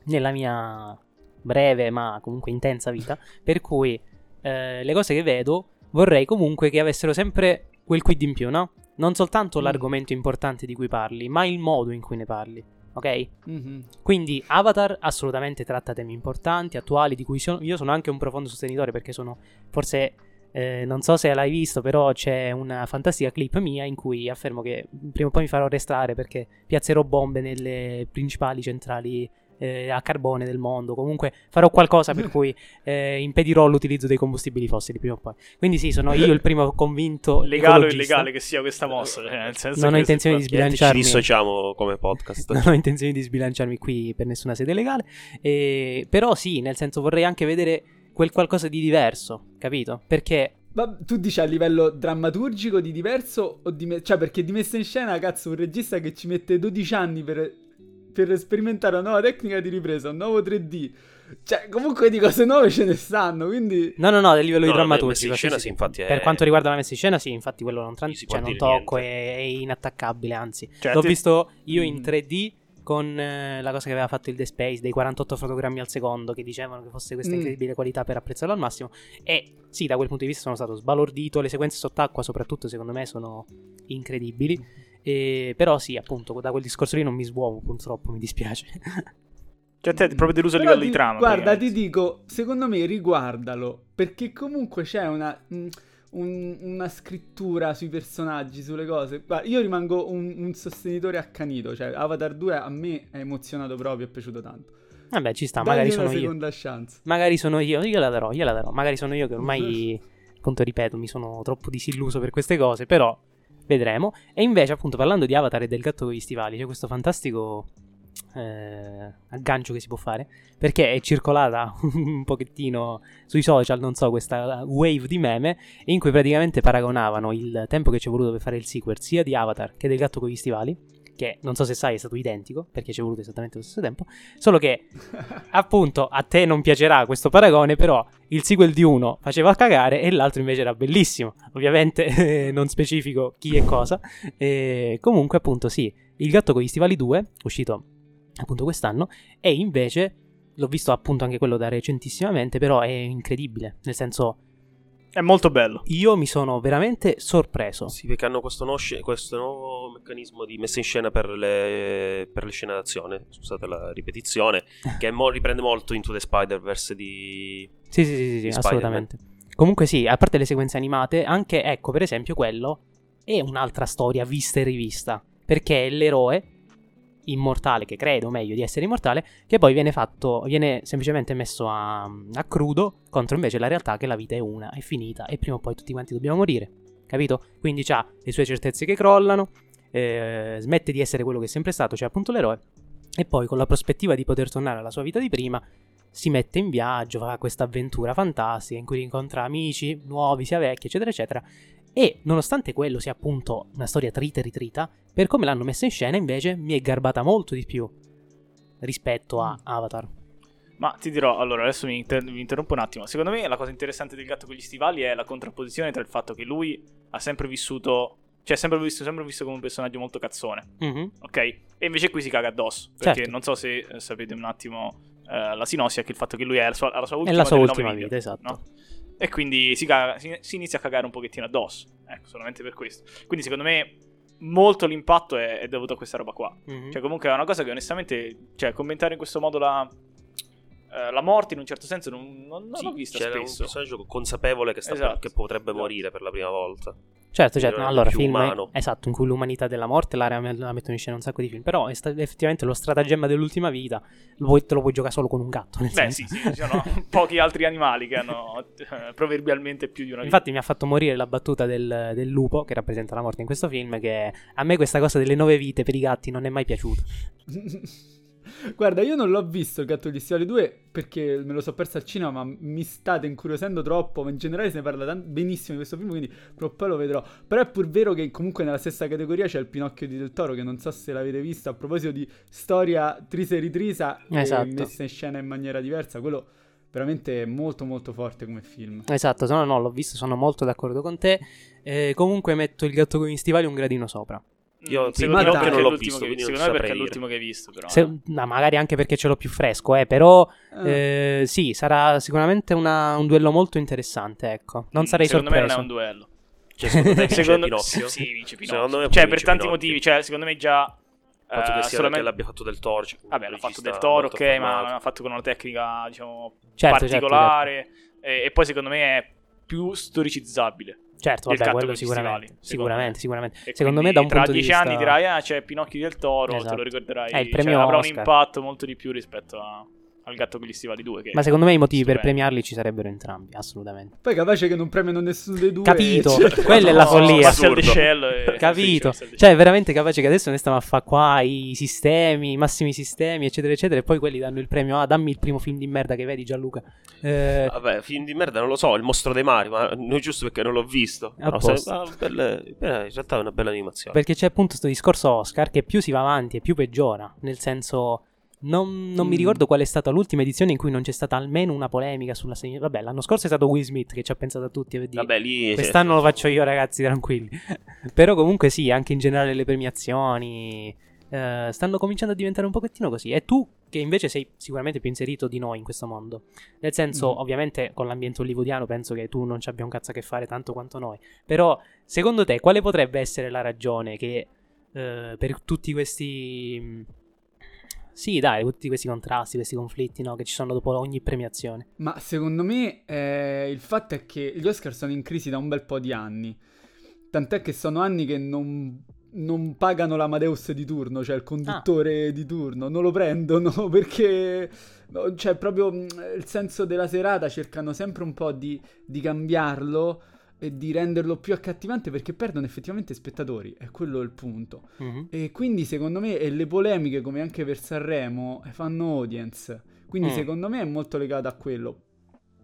nella mia breve ma comunque intensa vita, per cui eh, le cose che vedo vorrei comunque che avessero sempre quel quid in più, no? Non soltanto Mm. l'argomento importante di cui parli, ma il modo in cui ne parli, ok? Mhm. Quindi Avatar assolutamente tratta temi importanti, attuali, di cui sono- io sono anche un profondo sostenitore perché sono forse, eh, non so se l'hai visto, però c'è una fantastica clip mia in cui affermo che prima o poi mi farò arrestare perché piazzerò bombe nelle principali centrali eh, a carbone del mondo. Comunque farò qualcosa per cui eh, impedirò l'utilizzo dei combustibili fossili prima o poi. Quindi sì, sono io il primo convinto Legale o illegale che sia questa mossa. Cioè, nel senso Non ho intenzione di si Ci sbilanciarmi. dissociamo come podcast. Non ho intenzione di sbilanciarmi qui per nessuna sede legale. eh, però sì, nel senso vorrei anche vedere quel qualcosa di diverso, capito? Perché Ma tu dici a livello drammaturgico di diverso o di... me- cioè perché di messa in scena, cazzo, un regista che ci mette 12 anni per, per sperimentare una nuova tecnica di ripresa, un nuovo 3D. Cioè, comunque di cose nuove ce ne stanno, quindi... No, no, no, a livello No, di drammaturgico. sì, sì, infatti è- Per quanto riguarda la messa in scena, sì, infatti quello non, può cioè, non tocco, è, è inattaccabile, anzi. Cioè, L'ho te- visto io in Mm. 3D con eh, la cosa che aveva fatto il The Space dei 48 fotogrammi al secondo che dicevano che fosse questa Mm. incredibile qualità per apprezzarlo al massimo e sì, da quel punto di vista sono stato sbalordito, le sequenze sott'acqua soprattutto secondo me sono incredibili. E- però sì, appunto, da quel discorso lì non mi svuovo purtroppo, mi dispiace. Cioè, te proprio deluso a livello ti- di trama. Guarda, ti dico, secondo me riguardalo, perché comunque c'è una, mm, un- una scrittura sui personaggi, sulle cose. Guarda, io rimango un, un sostenitore accanito, cioè Avatar 2 a me è emozionato proprio, è piaciuto tanto. Vabbè, ci sta, Dagli magari una sono io. seconda chance. Magari sono io, io la darò, io la darò. Magari sono io che ormai, appunto, ripeto, mi sono troppo disilluso per queste cose, però vedremo. E invece, appunto, parlando di Avatar e del gatto con gli stivali, c'è questo fantastico eh, aggancio che si può fare, perché è circolata un pochettino sui social, non so, questa wave di meme, in cui praticamente paragonavano il tempo che ci è voluto per fare il sequel sia di Avatar che del gatto con gli stivali, che non so se sai è stato identico, perché ci è voluto esattamente lo stesso tempo, solo che appunto a te non piacerà questo paragone, però il sequel di uno faceva cagare e l'altro invece era bellissimo. Ovviamente eh, non specifico chi e cosa. E comunque appunto sì, Il gatto con gli stivali 2, uscito appunto quest'anno, e invece l'ho visto appunto anche quello da recentissimamente, però è incredibile, nel senso È molto bello. io mi sono veramente sorpreso. Sì, perché hanno questo, no- questo nuovo meccanismo di messa in scena per le, per le scene d'azione, scusate la ripetizione, che mo- riprende molto Into the Spider-Verse di... Sì, sì, sì, sì, sì, assolutamente. Comunque sì, a parte le sequenze animate, anche ecco, per esempio, quello è un'altra storia vista e rivista, perché è l'eroe immortale, che crede, o meglio, di essere immortale, che poi viene fatto, viene semplicemente messo a, a crudo contro invece la realtà che la vita è una, è finita e prima o poi tutti quanti dobbiamo morire, capito? Quindi ha le sue certezze che crollano, eh, smette di essere quello che è sempre stato, cioè appunto l'eroe, e poi con la prospettiva di poter tornare alla sua vita di prima, si mette in viaggio, fa questa avventura fantastica in cui incontra amici nuovi, sia vecchi, eccetera, eccetera. E nonostante quello sia appunto una storia trita e ritrita, per come l'hanno messa in scena invece mi è garbata molto di più rispetto a Avatar. Ma ti dirò, allora adesso mi, inter- mi interrompo un attimo. Secondo me la cosa interessante del gatto con gli stivali è la contrapposizione tra il fatto che lui ha sempre vissuto. Cioè, è sempre visto, sempre visto come un personaggio molto cazzone, Mhm. ok? E invece qui si caga addosso. Perché Certo. non so se eh, sapete un attimo eh, la sinossi, è che il fatto che lui è alla sua, alla sua È ultima, la sua ultima vite, vita, esatto. no? E quindi si, caga- si- si inizia a cagare un pochettino addosso. Ecco, solamente per questo. Quindi secondo me molto l'impatto è, è dovuto a questa roba qua. Mhm. Cioè, comunque è una cosa che onestamente, cioè, commentare in questo modo la, eh, la morte in un certo senso non, non, non Sì, l'ho vista c'era un spesso. personaggio consapevole che, sta- Esatto, che potrebbe esatto. morire per la prima volta. Certo, certo. Allora, film umano. esatto, in cui l'umanità della morte la, la mettono in scena un sacco di film. Però è sta- effettivamente lo stratagemma dell'ultima vita lo puoi- te lo puoi giocare solo con un gatto. Nel Beh, senso. sì, sì, ci sono pochi altri animali che hanno eh, proverbialmente più di una vita. Infatti mi ha fatto morire la battuta del, del lupo che rappresenta la morte in questo film che a me questa cosa delle nove vite per i gatti non è mai piaciuta. Guarda, io non l'ho visto il gatto degli stivali 2 perché me lo so perso al cinema, ma mi state incuriosendo troppo. Ma in generale se ne parla tan- benissimo di questo film, quindi prima o poi lo vedrò. Però è pur vero che comunque nella stessa categoria c'è il Pinocchio di Del Toro, che non so se l'avete visto. A proposito di storia trisa e ritrisa, e Esatto. messa in scena in maniera diversa, quello veramente è molto molto forte come film. Esatto, no, no, l'ho visto, sono molto d'accordo con te. Eh, comunque metto il gatto con gli stivali un gradino sopra. Io Mm, secondo me perché non l'ho l'ultimo visto, che- Secondo me perché è l'ultimo che hai visto, però. Se- eh. ma magari anche perché ce l'ho più fresco, eh, però Ah. eh, sì, sarà sicuramente una- un duello molto interessante, ecco. Non Mm, sarei secondo sorpreso. me non è un duello. Cioè, secondo te vince Secondo Pinocchio? Sì, vince Pinocchio. Secondo me cioè, per tanti Pinocchio. motivi. Cioè, secondo me già. Il fatto eh, che, sia, solamente- che l'abbia fatto del Toro. cioè, Vabbè, l'ha fatto del Toro, ok, ma l'ha fatto con una tecnica, diciamo, Certo, certo, particolare. E, e poi secondo me è più storicizzabile. Certo, vabbè, quello sicuramente. Sicuramente, me. sicuramente. E Secondo me da un tra punto di dieci vista anni dirai, ah, c'è Pinocchio del Toro, te Esatto. lo ricorderai. È il cioè, premio avrà un impatto molto di più rispetto a- al gatto Valley 2, che Ma secondo me i motivi per stupendo. premiarli ci sarebbero entrambi, assolutamente. Poi capace che non premiano nessuno dei due. Capito? cioè- Quella è la No, follia. E- Capito? sì, Cioè, è veramente capace che adesso ne stiamo a fare qua i sistemi, i massimi sistemi, eccetera, eccetera. E poi quelli danno il premio. Ah, dammi il primo film di merda che vedi, Gianluca. Eh, Vabbè, film di merda non lo so, il mostro dei mari, ma non è giusto perché non l'ho visto. A posto. se- ah, belle- beh, in realtà è una bella animazione. perché c'è appunto questo discorso Oscar che più si va avanti e più peggiora. Nel senso. Non, non mi Mm. ricordo qual è stata l'ultima edizione in cui non c'è stata almeno una polemica sulla segna. Vabbè, l'anno scorso è stato Will Smith che ci ha pensato a tutti. Vedi, Vabbè, lì Quest'anno lo faccio io, ragazzi, tranquilli. Però comunque sì, anche in generale le premiazioni eh, stanno cominciando a diventare un pochettino così. E tu, che invece sei sicuramente più inserito di noi in questo mondo. Nel senso, Mm. ovviamente, con l'ambiente hollywoodiano penso che tu non ci abbia un cazzo a che fare tanto quanto noi. Però, secondo te, quale potrebbe essere la ragione che eh, per tutti questi... Sì, dai, tutti questi contrasti, questi conflitti, no, che ci sono dopo ogni premiazione. Ma secondo me eh, il fatto è che gli Oscar sono in crisi da un bel po' di anni. Tant'è che sono anni che non, non pagano l'Amadeus di turno, cioè il conduttore di turno. Non lo prendono perché cioè, proprio mh, il senso della serata cercano sempre un po' di, di cambiarlo e di renderlo più accattivante perché perdono effettivamente spettatori. È quello il punto. Mhm. E quindi secondo me e le polemiche, come anche per Sanremo, eh, fanno audience. Quindi Mm. secondo me è molto legato a quello.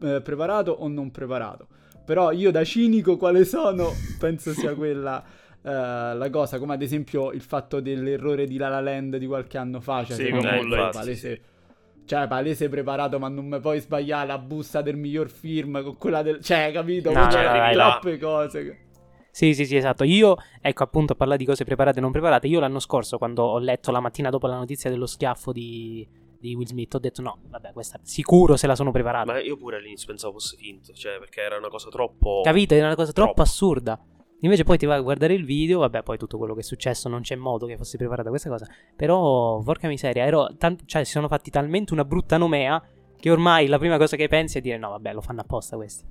eh, preparato o non preparato. Però io da cinico quale sono, penso sia quella eh, la cosa, come ad esempio il fatto dell'errore di La La Land di qualche anno fa. Cioè, Sì, secondo con me Moonlight, è palese, cioè, palese preparato, ma non mi puoi sbagliare la busta del miglior film con quella del... Cioè, capito? No, Cioè, no, no, troppe cose. che- Sì, sì, sì, esatto. Io, ecco, appunto, a parlare di cose preparate e non preparate. Io l'anno scorso, quando ho letto la mattina dopo la notizia dello schiaffo di, di Will Smith, ho detto no, vabbè, questa sicuro se la sono preparata. Ma io pure all'inizio pensavo fosse finto, cioè perché era una cosa troppo... Capite? Era una cosa troppo, Troppo. assurda. Invece poi ti vai a guardare il video, vabbè, poi tutto quello che è successo non c'è modo che fosse preparata questa cosa. Però, porca miseria, ero tan- cioè, si sono fatti talmente una brutta nomea che ormai la prima cosa che pensi è dire no, vabbè, lo fanno apposta questi.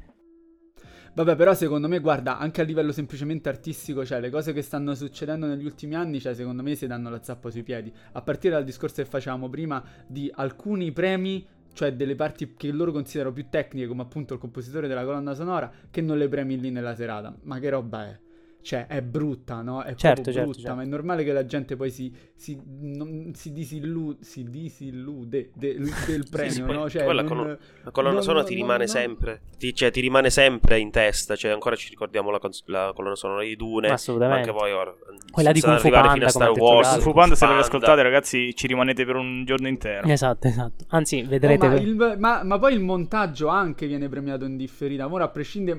Vabbè, però secondo me, guarda, anche a livello semplicemente artistico, cioè le cose che stanno succedendo negli ultimi anni, cioè secondo me si danno la zappa sui piedi. A partire dal discorso che facevamo prima di alcuni premi, cioè delle parti che loro considerano più tecniche, come appunto il compositore della colonna sonora, che non le premi lì nella serata. Ma che roba è? Cioè, è brutta, no? È Certo, proprio certo, brutta, certo. ma è normale che la gente poi si, si, non- si disillude, si disillude de- del premio, sì, poi- no? Cioè, quella non- colonna- La colonna non- sonora non- ti non- rimane non- sempre, ti, cioè ti rimane sempre in testa, cioè ancora ci ricordiamo la, cons- la colonna sonora di Dune, Assolutamente. anche poi ora, Quella di Kung Fu Panda, fino a come Star Wars, Galo. Fu Panda, se Panda. ascoltate, ragazzi, ci rimanete per un giorno intero. Esatto, esatto. Anzi, Oh, vedrete. ma, il- ma- ma poi il montaggio anche viene premiato in differita. Ora, a prescindere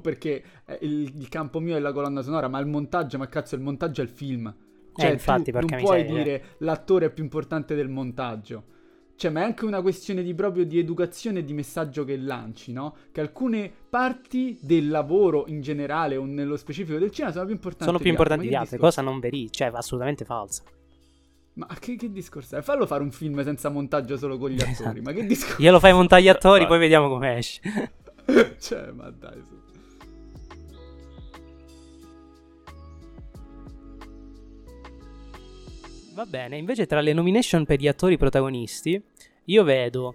perché eh, il, il campo mio è la colonna sonora, ma il montaggio, ma cazzo, il montaggio è il film. Cioè, Eh, infatti, tu non puoi miseria. dire l'attore è più importante del montaggio. Cioè, ma è anche una questione di proprio di educazione e di messaggio che lanci, no? Che alcune parti del lavoro in generale o nello specifico del cinema sono più importanti sono più importanti di altre. cosa non veri, cioè assolutamente falsa. Ma che, che discorso è? Fallo fare un film senza montaggio solo con gli attori. Ma che discorso Glielo fai montare gli attori, poi vediamo come esce. cioè, ma dai, Va bene, invece tra le nomination per gli attori protagonisti, io vedo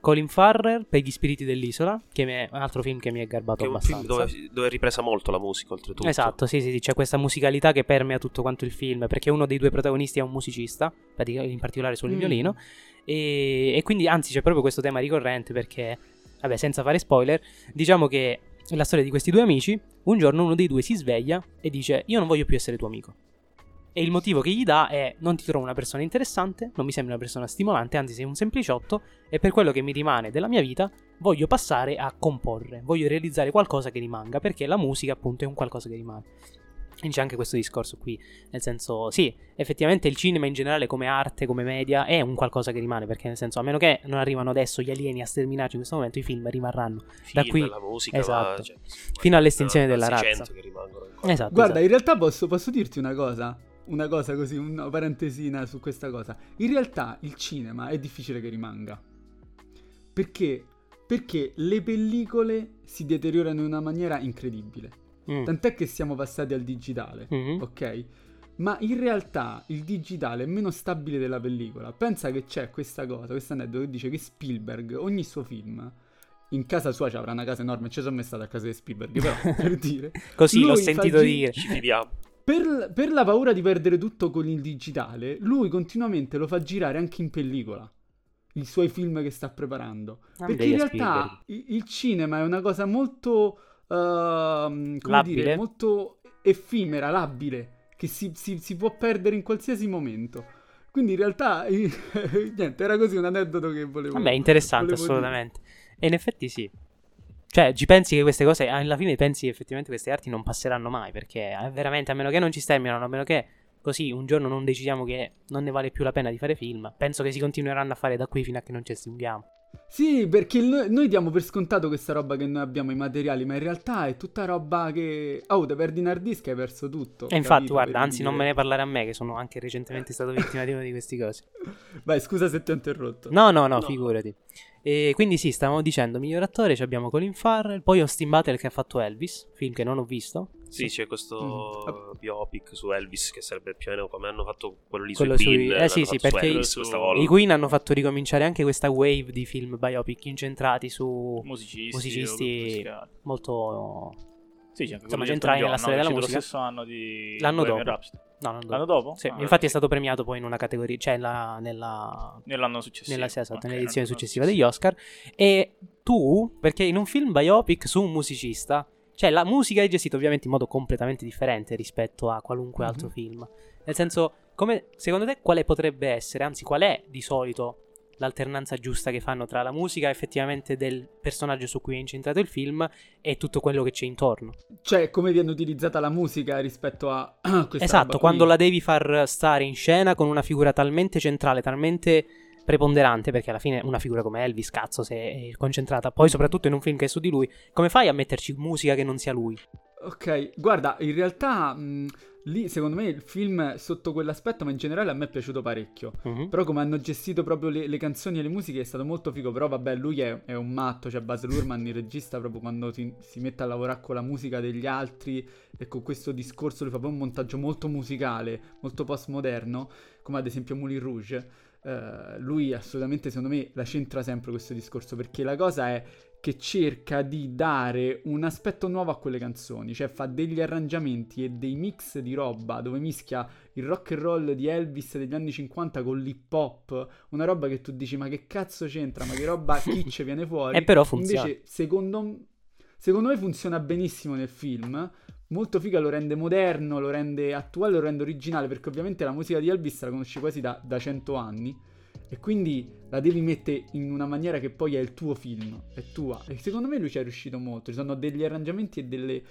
Colin Farrell per Gli spiriti dell'isola, che è un altro film che mi è garbato che è un abbastanza. film dove, dove è ripresa molto la musica oltretutto. Esatto, sì, sì, sì, c'è questa musicalità che permea tutto quanto il film, perché uno dei due protagonisti è un musicista, in particolare sul Mm. violino, e, e quindi anzi c'è proprio questo tema ricorrente perché, vabbè, senza fare spoiler, diciamo che la storia di questi due amici, un giorno uno dei due si sveglia e dice io non voglio più essere tuo amico. E il motivo che gli dà è non ti trovo una persona interessante, non mi sembri una persona stimolante, anzi sei un sempliciotto e per quello che mi rimane della mia vita voglio passare a comporre, voglio realizzare qualcosa che rimanga, perché la musica appunto è un qualcosa che rimane. E c'è anche questo discorso qui, nel senso, sì, effettivamente il cinema in generale come arte, come media, è un qualcosa che rimane, perché nel senso, a meno che non arrivano adesso gli alieni a sterminarci in questo momento, i film rimarranno Film, da qui- la musica, esatto. ma, cioè, fino all'estinzione da- della razza. 600 che rimangono ancora. Esatto. Guarda, esatto. in realtà posso, posso dirti una cosa. Una cosa così, una parentesina su questa cosa. In realtà il cinema è difficile che rimanga. Perché perché le pellicole si deteriorano in una maniera incredibile. Mm. Tant'è che siamo passati al digitale, Mhm. ok? Ma in realtà il digitale è meno stabile della pellicola. Pensa che c'è questa cosa, questo aneddoto che dice che Spielberg, ogni suo film, in casa sua ci avrà una casa enorme, ci sono mai stato a casa di Spielberg, però per dire. Così l'ho fa sentito gi- dire. Ci fidiamo. Per, per la paura di perdere tutto con il digitale, lui continuamente lo fa girare anche in pellicola. I suoi film che sta preparando. Ah, Perché in realtà i- il cinema è una cosa molto. come Labile. dire, molto effimera, labile. Che si, si- si può perdere in qualsiasi momento. Quindi in realtà. niente, era così un aneddoto che volevo. Vabbè, interessante, volevo dire. assolutamente. E in effetti sì. Cioè, ci pensi che queste cose, alla fine pensi che effettivamente queste arti non passeranno mai, perché eh, veramente, a meno che non ci sterminano, a meno che così un giorno non decidiamo che non ne vale più la pena di fare film, penso che si continueranno a fare da qui fino a che non ci estinguiamo. Sì, perché noi, noi diamo per scontato questa roba che noi abbiamo i materiali, ma in realtà è tutta roba che. Oh, te perdi un hard disk hai perso tutto. E infatti, capito? guarda, Per anzi, non dire. me ne parlare a me, che sono anche recentemente stato vittima di una di queste cose. Vai, scusa se ti ho interrotto. No, no, no, No. figurati. E quindi sì, stavamo dicendo, miglior attore, ci abbiamo Colin Farrell, poi Austin Butler che ha fatto Elvis, film che non ho visto. Sì, c'è questo Mm. biopic su Elvis che sarebbe più o meno come hanno fatto quello lì Quello sui sui- Bean, eh sì, sì, perché Elvis su-. I Queen hanno fatto ricominciare anche questa wave di film biopic incentrati su Musicisti. Musicisti. molto... Sì, c'è anche Insomma, centrali nella storia della È musica. Lo stesso anno di L'anno Bohemian dopo. Rhapsody. No, L'anno dopo. dopo? Sì, Ah, infatti è ok. stato premiato poi in una categoria, cioè la- nella, Nell'anno successivo. nella, esatto, Ok, nell'edizione successiva degli Oscar. E tu, perché in un film biopic su un musicista, cioè la musica è gestita ovviamente in modo completamente differente rispetto a qualunque Mhm. altro film. Nel senso, come, secondo te quale potrebbe essere, anzi qual è di solito l'alternanza giusta che fanno tra la musica effettivamente del personaggio su cui è incentrato il film e tutto quello che c'è intorno? Cioè, come viene utilizzata la musica rispetto a questa Esatto, quando la devi far stare in scena con una figura talmente centrale, talmente preponderante, perché alla fine una figura come Elvis, cazzo, se è concentrata, poi soprattutto in un film che è su di lui, come fai a metterci musica che non sia lui? Ok, guarda, in realtà mh, lì secondo me il film sotto quell'aspetto, ma in generale a me è piaciuto parecchio. Mhm. Però come hanno gestito proprio le, le canzoni e le musiche è stato molto figo. Però vabbè, lui è, è un matto, cioè Baz Luhrmann, il regista, proprio quando si, si mette a lavorare con la musica degli altri e con questo discorso lui fa proprio un montaggio molto musicale, molto postmoderno, come ad esempio Moulin Rouge. Eh, lui assolutamente secondo me la centra sempre questo discorso perché la cosa è che cerca di dare un aspetto nuovo a quelle canzoni, cioè fa degli arrangiamenti e dei mix di roba dove mischia il rock and roll di Elvis degli anni 50 con l'hip hop, una roba che tu dici ma che cazzo c'entra, ma che roba kitsch viene fuori. E però funziona. Invece secondo, secondo me funziona benissimo nel film, molto figa, lo rende moderno, lo rende attuale, lo rende originale, perché ovviamente la musica di Elvis la conosci quasi da, da 100 anni. E quindi la devi mettere in una maniera che poi è il tuo film, è tua. E secondo me lui ci è riuscito molto. Ci sono degli arrangiamenti e delle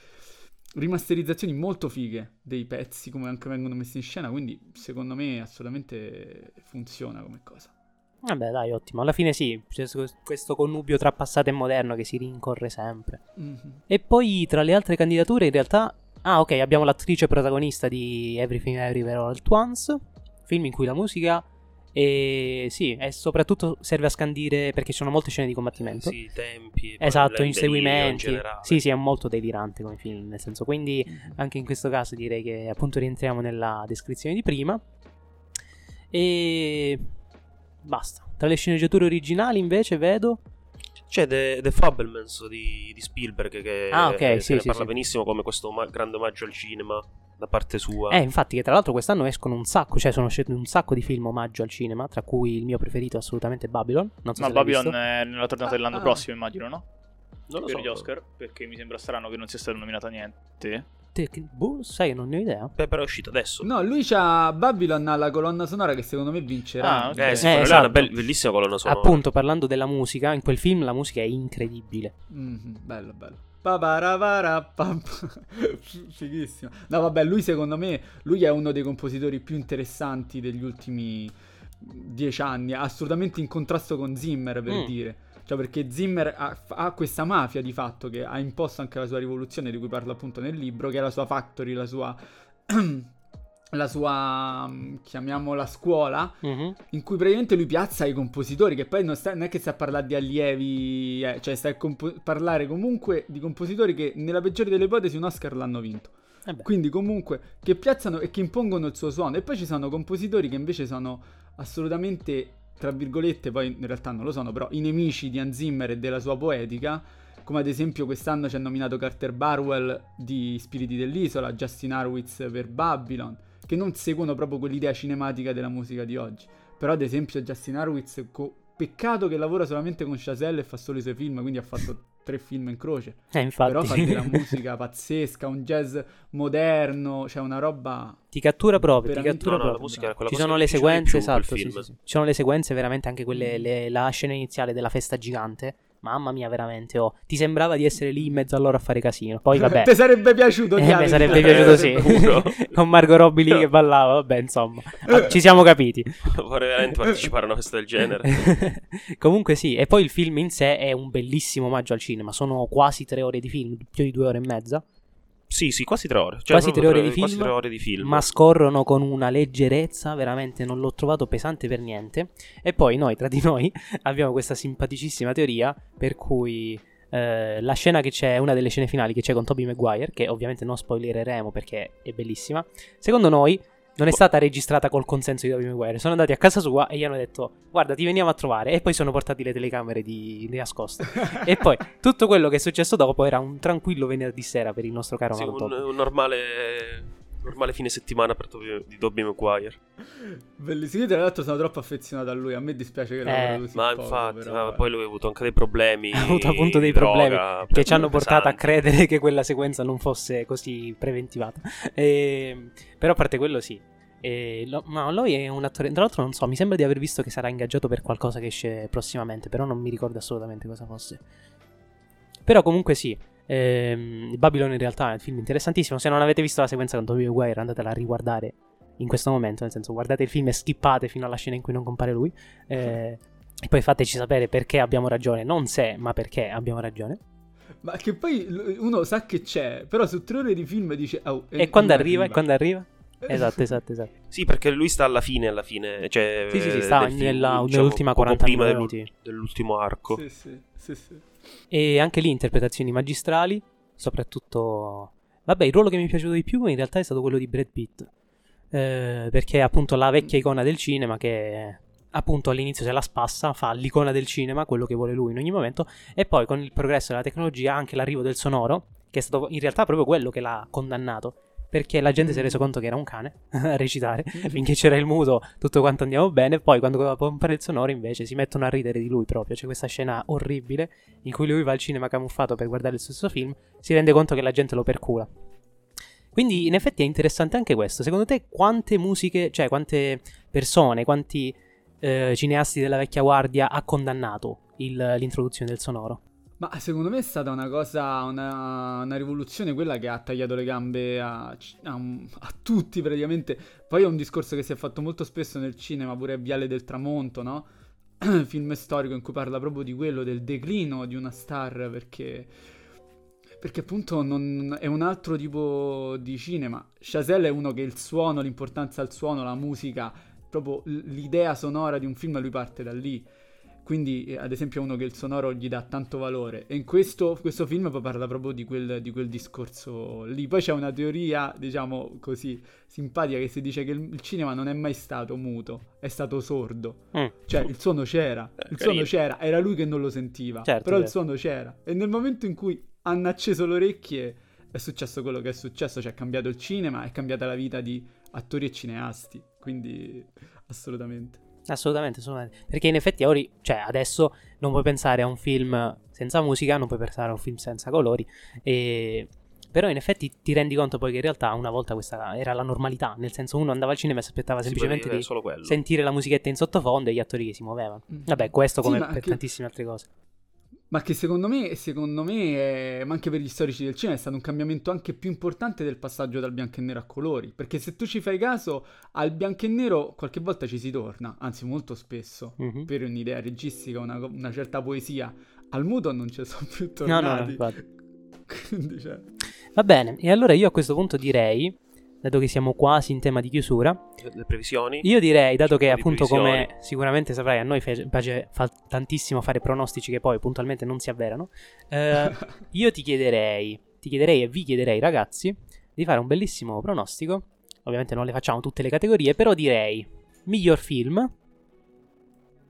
rimasterizzazioni molto fighe dei pezzi, come anche vengono messi in scena. Quindi secondo me assolutamente funziona come cosa. Vabbè, dai, ottimo. Alla fine sì, c'è questo connubio tra passato e moderno che si rincorre sempre. Mhm. E poi tra le altre candidature in realtà... Ah, ok, abbiamo l'attrice protagonista di Everything Everywhere All At Once, film in cui la musica... E sì, e soprattutto serve a scandire perché ci sono molte scene di combattimento. Sì, i tempi. Esatto, in inseguimenti. generale. Sì, sì, è molto delirante come film, nel senso, quindi Mhm. anche in questo caso direi che appunto rientriamo nella descrizione di prima. E basta. Tra le sceneggiature originali invece vedo C'è The, The Fablemans di, di Spielberg che Ah, ok, eh, sì, se ne sì, parla sì. benissimo come questo ma- grande omaggio al cinema da parte sua. Eh, infatti, che tra l'altro quest'anno escono un sacco, cioè sono usciti un sacco di film omaggio al cinema, tra cui il mio preferito è assolutamente Babylon. Non so Ma se l'hai Babylon visto. è nella tornata Ah, dell'anno ah. prossimo, immagino, no? non lo per so. gli Oscar, perché mi sembra strano che non sia stato nominato niente. Te- che- boh, sai, non ne ho idea. Beh, però è uscito adesso. No, lui c'ha Babylon ha la colonna sonora che secondo me vincerà. Ah, ok. Eh, sì, Eh, quella è esatto. una bell- bellissima colonna sonora. Appunto, parlando della musica, in quel film la musica è incredibile. Mhm, bello, bello. Fighissimo. No, vabbè, lui secondo me, lui è uno dei compositori più interessanti degli ultimi dieci anni, assolutamente in contrasto con Zimmer, per Mm. dire. Cioè, perché Zimmer ha, ha questa mafia di fatto che ha imposto anche la sua rivoluzione, di cui parlo appunto nel libro, che è la sua factory, la sua... la sua, mm, chiamiamola scuola, Mhm. in cui praticamente lui piazza i compositori, che poi non, sta- non è che sta a parlare di allievi, eh, cioè sta a compo- parlare comunque di compositori che nella peggiore delle ipotesi un Oscar l'hanno vinto. Eh. Quindi comunque che piazzano e che impongono il suo suono. E poi ci sono compositori che invece sono assolutamente, tra virgolette, poi in realtà non lo sono, però i nemici di Hans Zimmer e della sua poetica. Come ad esempio quest'anno ci ha nominato Carter Barwell di Spiriti dell'Isola, Justin Harwitz per Babylon, che non seguono proprio quell'idea cinematica della musica di oggi. Però ad esempio Justin Harwitz, co- peccato che lavora solamente con Chazelle e fa solo i suoi film, quindi ha fatto tre film in croce. Eh, infatti. Però fa della musica pazzesca, un jazz moderno, cioè una roba... Ti cattura proprio, ti cattura No, no, la proprio. musica Ci sono le sequenze, esatto, sì, sì, sì. Ci sono le sequenze veramente anche quelle, le- la scena iniziale della festa gigante. Mamma mia, veramente, oh, ti sembrava di essere lì in mezzo a loro a fare casino. Poi vabbè, Ti sarebbe piaciuto, eh, mi sarebbe piaciuto sì, con Margot Robbie lì che ballava, vabbè, insomma, Ah, ci siamo capiti. Vorrei veramente partecipare a una festa del genere. Comunque sì, e poi il film in sé è un bellissimo omaggio al cinema, sono quasi tre ore di film, più di due ore e mezza. Sì, sì, quasi tre ore. Cioè, Quasi tre ore di Quasi film, tre ore di film. ma scorrono con una leggerezza, veramente non l'ho trovato pesante per niente. E poi noi, tra di noi, abbiamo questa simpaticissima teoria per cui eh, la scena che c'è, una delle scene finali che c'è con Toby Maguire, che ovviamente non spoilereremo perché è bellissima, secondo noi non è stata registrata col consenso di Toby Maguire. Sono andati a casa sua e gli hanno detto guarda ti veniamo a trovare e poi sono portati le telecamere di, di nascosto. e poi tutto quello che è successo dopo era un tranquillo venerdì sera per il nostro caro Sì, amato un, un normale, normale fine settimana per Toby- di Dobby Maguire. Bellissimo, io tra l'altro sono troppo affezionato a lui, a me dispiace che Eh, così Ma poco, infatti, però, ma vabbè. poi lui ha avuto anche dei problemi. Ha avuto appunto dei droga, problemi che ci hanno portato a credere che quella sequenza non fosse così preventivata. E- però a parte quello sì. E lo- no, lui è un attore. Tra l'altro, non so, mi sembra di aver visto che sarà ingaggiato per qualcosa che esce prossimamente. Però non mi ricordo assolutamente cosa fosse. Però comunque sì. Ehm, Babylon in realtà è un film interessantissimo. Se non avete visto la sequenza con Tobey Maguire, andatela a riguardare in questo momento. Nel senso, guardate il film e skippate fino alla scena in cui non compare lui. Eh, e poi fateci sapere perché abbiamo ragione. Non se, ma perché abbiamo ragione. Ma che poi uno sa che c'è, però su tre ore di film dice... "Oh, E quando arriva? E quando arriva? Esatto, esatto, esatto. Sì, perché lui sta alla fine, alla fine. Cioè, Sì, sì, sì, eh, sta film, nella- diciamo, nell'ultima poco 40 prima minuti. del- dell'ultimo arco. Sì, sì, sì, sì. E anche lì interpretazioni magistrali, soprattutto... Vabbè, il ruolo che mi è piaciuto di più in realtà è stato quello di Brad Pitt. Eh, perché è appunto la vecchia icona del cinema che appunto all'inizio se la spassa, fa l'icona del cinema, quello che vuole lui in ogni momento, e poi con il progresso della tecnologia anche l'arrivo del sonoro, che è stato in realtà proprio quello che l'ha condannato. Perché la gente si è reso conto che era un cane a recitare. Finché c'era il muto, tutto quanto andiamo bene. Poi, quando doveva pompare il sonoro, invece si mettono a ridere di lui proprio. C'è questa scena orribile in cui lui va al cinema camuffato per guardare il stesso film. Si rende conto che la gente lo percula. Quindi, in effetti, è interessante anche questo. Secondo te, quante musiche, cioè quante persone, quanti eh, cineasti della vecchia guardia ha condannato il- l'introduzione del sonoro? Ma secondo me è stata una cosa, una, una rivoluzione quella che ha tagliato le gambe a, a- a tutti praticamente. Poi è un discorso che si è fatto molto spesso nel cinema, pure a Viale del Tramonto, no? Film storico in cui parla proprio di quello, del declino di una star, perché... Perché appunto non- è un altro tipo di cinema. Chazelle è uno che il suono, l'importanza al suono, la musica, proprio l'idea sonora di un film, lui parte da lì. Quindi, eh, ad esempio, uno che il sonoro gli dà tanto valore. E in questo, questo film parla proprio di quel, di quel discorso lì. Poi c'è una teoria, diciamo così, simpatica che si dice che il, il cinema non è mai stato muto, è stato sordo. Mm. Cioè, il suono c'era, Eh, il suono c'era, era lui che non lo sentiva. Certo, però il certo. suono c'era. E nel momento in cui hanno acceso le orecchie, è successo quello che è successo. Cioè, è cambiato il cinema, è cambiata la vita di attori e cineasti. Quindi, assolutamente. Assolutamente, assolutamente. Perché in effetti ora, cioè adesso non puoi pensare a un film senza musica, non puoi pensare a un film senza colori. E... Però in effetti ti rendi conto poi che in realtà una volta questa era la normalità. Nel senso uno andava al cinema e si aspettava Si semplicemente di sentire la musichetta in sottofondo e gli attori che si muovevano. Mm. Vabbè, questo Sì, come ma per che- tantissime altre cose. Ma che secondo me, secondo me, è- ma anche per gli storici del cinema, è stato un cambiamento anche più importante del passaggio dal bianco e nero a colori. Perché se tu ci fai caso, al bianco e nero qualche volta ci si torna, anzi molto spesso, Mhm. per un'idea registica, una, una certa poesia. Al muto non ci sono più No, no, no, tornati. Quindi, cioè, Va bene, e allora io a questo punto direi dato che siamo quasi in tema di chiusura, Le previsioni? io direi, dato che Di appunto come sicuramente saprai, a noi piace fa tantissimo fare pronostici che poi puntualmente non si avverano, eh, io ti chiederei, ti chiederei e vi chiederei ragazzi di fare un bellissimo pronostico. Ovviamente non le facciamo tutte le categorie, però direi miglior film,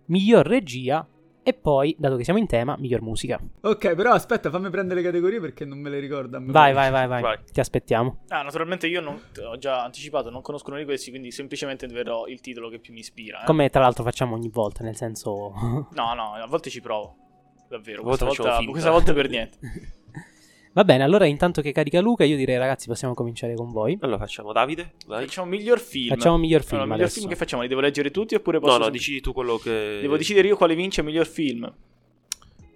miglior regia e poi, dato che siamo in tema, miglior musica. Ok, però aspetta, fammi prendere le categorie perché non me le ricordo. a Vai, vai, vai, vai, Vai. Ti aspettiamo. Ah, naturalmente io non, ho già anticipato, non conosco uno di questi, quindi semplicemente verrò il titolo che più mi ispira. eh. Come tra l'altro facciamo ogni volta, nel senso... No, no, a volte ci provo. Davvero, questa volta, questa volta per niente. Va bene, allora intanto che carica Luca, io direi ragazzi possiamo cominciare con voi. Allora facciamo Davide, vai. Facciamo miglior film. Facciamo miglior film Allora, miglior adesso. film che facciamo? Li devo leggere tutti oppure posso... No, no, sem- decidi tu quello che... Devo decidere io quale vince miglior film.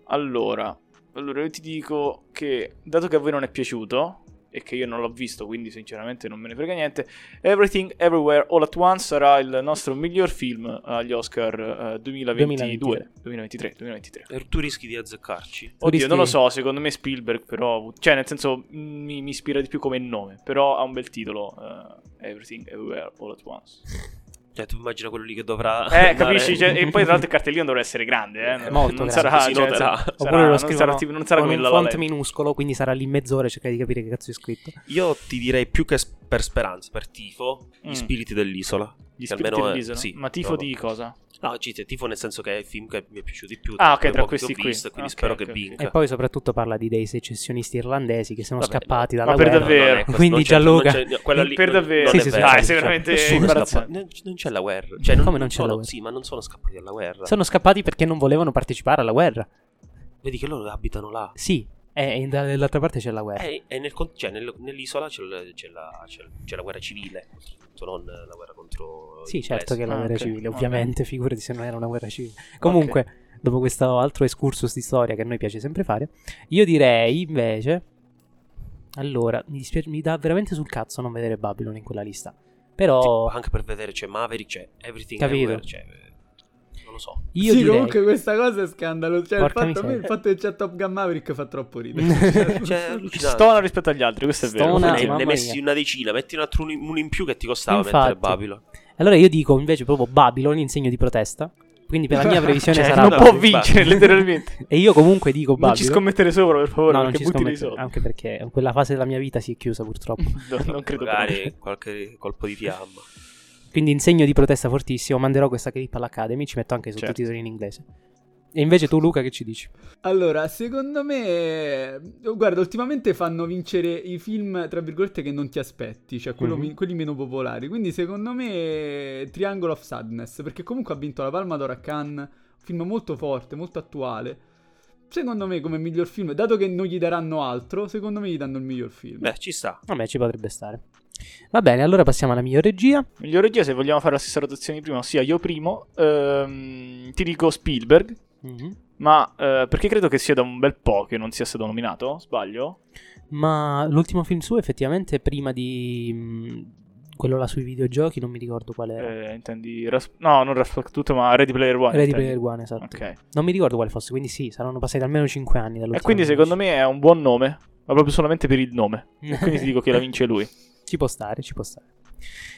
Allora, allora io ti dico che, dato che a voi non è piaciuto, e che io non l'ho visto, quindi sinceramente non me ne frega niente, Everything Everywhere All At Once sarà il nostro miglior film agli Oscar eh, 2022. 2023, 2023. E tu rischi di azzeccarci. Oddio, rischi- non lo so, secondo me Spielberg però, cioè nel senso mi, mi ispira di più come nome, però ha un bel titolo, eh, Everything Everywhere All At Once. Cioè, tu immagina quello lì che dovrà... Eh, andare- capisci? Cioè, e poi tra l'altro il cartellino dovrà essere grande, eh. Non, molto non grande. sarà, Si cioè, sarà- Oppure sarà- lo non scrivono sarà, tipo- non sarà con come un font minuscolo, quindi sarà lì mezz'ora e cercare di capire che cazzo è scritto. Io ti direi più che per speranza, per tifo, Mm. gli spiriti dell'isola. Gli spiriti almeno è- dell'isola. sì, Ma tifo proprio. di cosa? No, cite, tifo nel senso che è il film che mi è piaciuto di più. Ah, ok, tra questi ho qui. visto, quindi Ok, spero ok, che vinca. E poi soprattutto parla di dei secessionisti irlandesi che sono Vabbè, scappati no. dalla Ma per guerra. davvero? Questo, Quindi Gianluca- non c'è- quella lì Per davvero? Sì, sì, sì. veramente nessuno è imbarazzante. scappato- non- c'è la guerra. Cioè, non, Come non c'è sono- la guerra? Sì, ma non sono scappati dalla guerra. Sono scappati perché non volevano partecipare alla guerra. Vedi che loro abitano là. Sì, e dall'altra parte c'è la guerra. Eh, e nel cioè, nel- nell'isola c'è, la, c'è, c'è la guerra civile, non la guerra contro Sì, certo che è la Ah, guerra ok, civile, ovviamente, figurati se non era una guerra civile. Comunque, dopo questo altro excursus di storia che a noi piace sempre fare, io direi invece... Allora, mi, dispiace, mi dà veramente sul cazzo non vedere Babylon in quella lista. Però Sì, anche per vedere c'è Maverick, c'è Everything Capito. Everywhere, c'è, non lo so. io sì, direi... comunque questa cosa è scandalo. Cioè, il fatto, me il fatto che c'è Top Gun Maverick fa troppo ridere. Cioè, allucinante. Stona rispetto agli altri, questo è vero. Ne, ne messi una decina, metti un altro un, uno in più che ti costava Infatti. mettere Babylon. Allora io dico invece proprio Babylon in segno di protesta. Quindi per la mia previsione Cioè, sarà non Babylon. può vincere, letteralmente. E io comunque dico Non ci Babylon. scommettere sopra, per favore, no, non ci soldi. anche perché quella fase della mia vita si è chiusa purtroppo. No, non credo Magari qualche colpo di fiamma. Quindi in segno di protesta fortissimo manderò questa clip all'Academy, ci metto anche i Certo. sottotitoli in inglese. E invece tu Luca che ci dici? Allora, secondo me, guarda, ultimamente fanno vincere i film, tra virgolette, che non ti aspetti, cioè quello Mhm. mi- quelli meno popolari. Quindi, secondo me, Triangle of Sadness, perché comunque ha vinto la Palma d'Oro a Cannes, un film molto forte, molto attuale. Secondo me, come miglior film, dato che non gli daranno altro, secondo me gli danno il miglior film. Beh, ci sta. Vabbè, ci potrebbe stare. Va bene, allora passiamo alla miglior regia. Miglior regia, se vogliamo fare la stessa rotazione di prima, ossia io primo, ehm, ti dico Spielberg, Mhm. ma eh, perché credo che sia da un bel po' che non sia stato nominato, sbaglio? Ma l'ultimo film suo effettivamente prima di mh, quello là sui videogiochi, non mi ricordo qual era. Eh, intendi... Ras- no, non tutto, ma Ready Player One. Ready intendi? Player One, esatto. Ok. Non mi ricordo quale fosse, quindi sì, saranno passati almeno 5 anni E dall'ultimo. quindi secondo me è un buon nome, ma proprio solamente per il nome. Quindi ti dico che la vince lui. Ci può stare, ci può stare.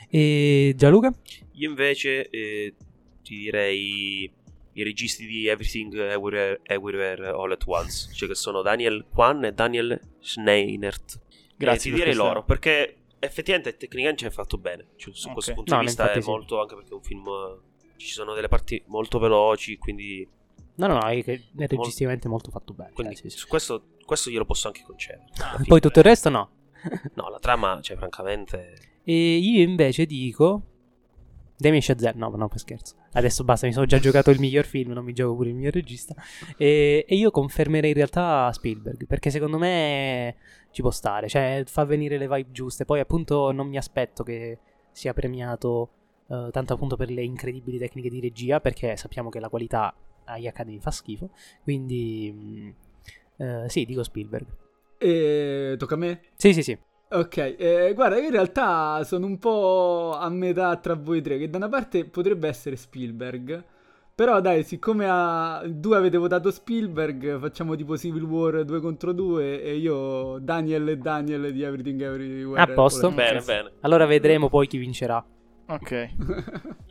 E Gianluca? Io invece eh, ti direi i registi di Everything Everywhere, Everywhere All At Once, cioè che sono Daniel Kwan e Daniel Schneinert. Grazie Eh, ti direi questa- loro, perché effettivamente tecnicamente è fatto bene. Cioè, su Ok. questo punto No, di vista è sì. molto, anche perché è un film... eh, Ci sono delle parti molto veloci, quindi, No, no, no, è è registicamente molto fatto bene. quindi eh, sì, sì. su questo, questo glielo posso anche concedere. Poi tutto il resto no. No, la trama, cioè, francamente... E io invece dico Damien Chazelle, no, no, per scherzo. Adesso basta, mi sono già giocato il miglior film, non mi gioco pure il miglior regista. E, e io confermerei in realtà Spielberg, perché secondo me ci può stare, cioè fa venire le vibe giuste. Poi appunto non mi aspetto che sia premiato eh, tanto appunto per le incredibili tecniche di regia, perché sappiamo che la qualità agli Academy fa schifo. Quindi mh, eh, sì, dico Spielberg. E tocca a me? Sì, sì, sì. Ok, eh, guarda, io in realtà sono un po' a metà tra voi tre, che da una parte potrebbe essere Spielberg, Però dai, siccome a due avete votato Spielberg, facciamo tipo Civil War 2 contro 2 e io Daniel e Daniel di Everything Everywhere. A posto. Bene, bene. Allora vedremo poi chi vincerà. Ok.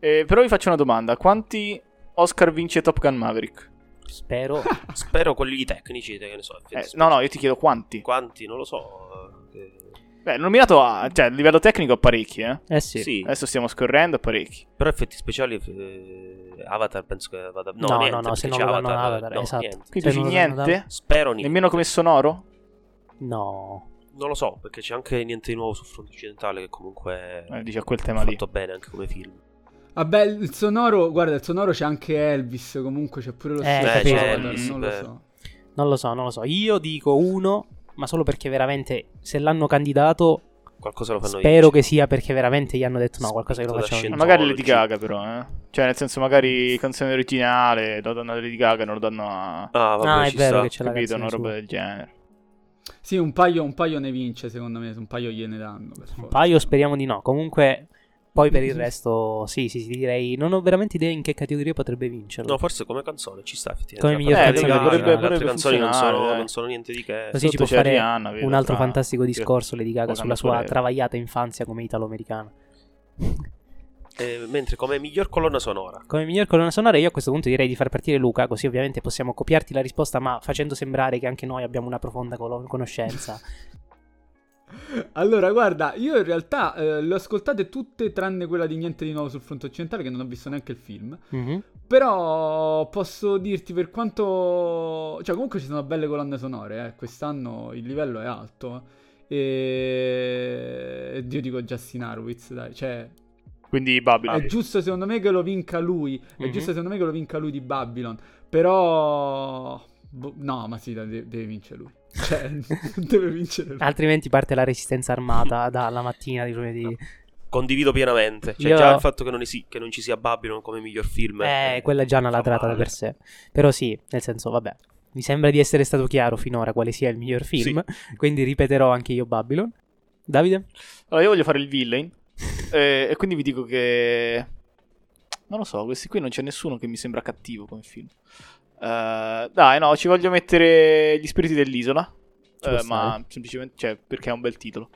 Eh, però vi faccio una domanda. Quanti Oscar vince Top Gun Maverick? Spero. Spero quelli tecnici, che ne so. Eh, no, no, io ti chiedo quanti. Quanti? Non lo so. eh, Beh, nominato a... Cioè, a livello tecnico parecchi, eh. Eh sì. sì. Adesso stiamo scorrendo parecchi. Però effetti speciali eh, Avatar penso che vada No, No, no, niente, no, se perché non danno Avatar, no, esatto. niente. Quindi Se dici niente? Spero niente. Nemmeno come sonoro? No. Non lo so, perché c'è anche niente di nuovo sul fronte occidentale che comunque Eh, dice a quel è tema lì. fatto bene anche come film. Vabbè, il sonoro, guarda, il sonoro c'è anche Elvis, comunque c'è pure lo Eh, stesso Elvis, non lo so. Non lo so, non lo so. Io dico uno, ma solo perché veramente se l'hanno candidato Qualcosa lo fanno spero vincere. che sia perché veramente gli hanno detto no, qualcosa che lo facciamo. Magari Lady Gaga però, eh. Cioè, nel senso, magari canzone originale lo danno a Lady Gaga, non lo danno a... Ah, vabbè, Ah, è vero sta. che c'è la Capito? Una roba sua. del genere. Sì, un paio, un paio ne vince, secondo me, un paio gliene danno. per Un forza. paio speriamo di no. Comunque poi per il resto sì, sì, sì, direi non ho veramente idea in che categoria potrebbe vincerlo. No, forse come canzone ci sta effettivamente. Come La miglior parte canzone originale. Le altre canzoni non sono, non sono niente di che. Così ci Sotto può c'è fare Rihanna, un altro tra- fantastico discorso Lady Gaga sulla sua travagliata infanzia come italo-americana. Eh, mentre come miglior colonna sonora. Come miglior colonna sonora io a questo punto direi di far partire Luca, così ovviamente possiamo copiarti la risposta, ma facendo sembrare che anche noi abbiamo una profonda colo- conoscenza. Allora, guarda, io in realtà eh, le ho ascoltate tutte tranne quella di Niente di nuovo sul fronte occidentale, che non ho visto neanche il film. Mhm. Però posso dirti per quanto... Cioè, comunque ci sono belle colonne sonore, eh. Quest'anno il livello è alto. E... e Dio dico Justin Harwitz, dai. Cioè, Quindi Babylon. è giusto secondo me che lo vinca lui. È Mhm. giusto secondo me che lo vinca lui di Babylon. Però... boh, no, ma sì, deve vincere lui. Cioè, deve vincere. Altrimenti parte la resistenza armata dalla mattina di lunedì. Condivido pienamente. Cioè, Io- già il fatto che non, esi- che non ci sia Babylon come miglior film. Eh, quella è già una fa latrata da per sé. Però sì, nel senso, vabbè. Mi sembra di essere stato chiaro finora quale sia il miglior film. Quindi ripeterò anche io Babylon. Davide? Allora, io voglio fare il villain. eh, e quindi vi dico che. Non lo so, questi qui non c'è nessuno che mi sembra cattivo come film. Eh, dai, no, ci voglio mettere Gli spiriti dell'isola. Eh, ma stare. semplicemente, cioè, perché è un bel titolo.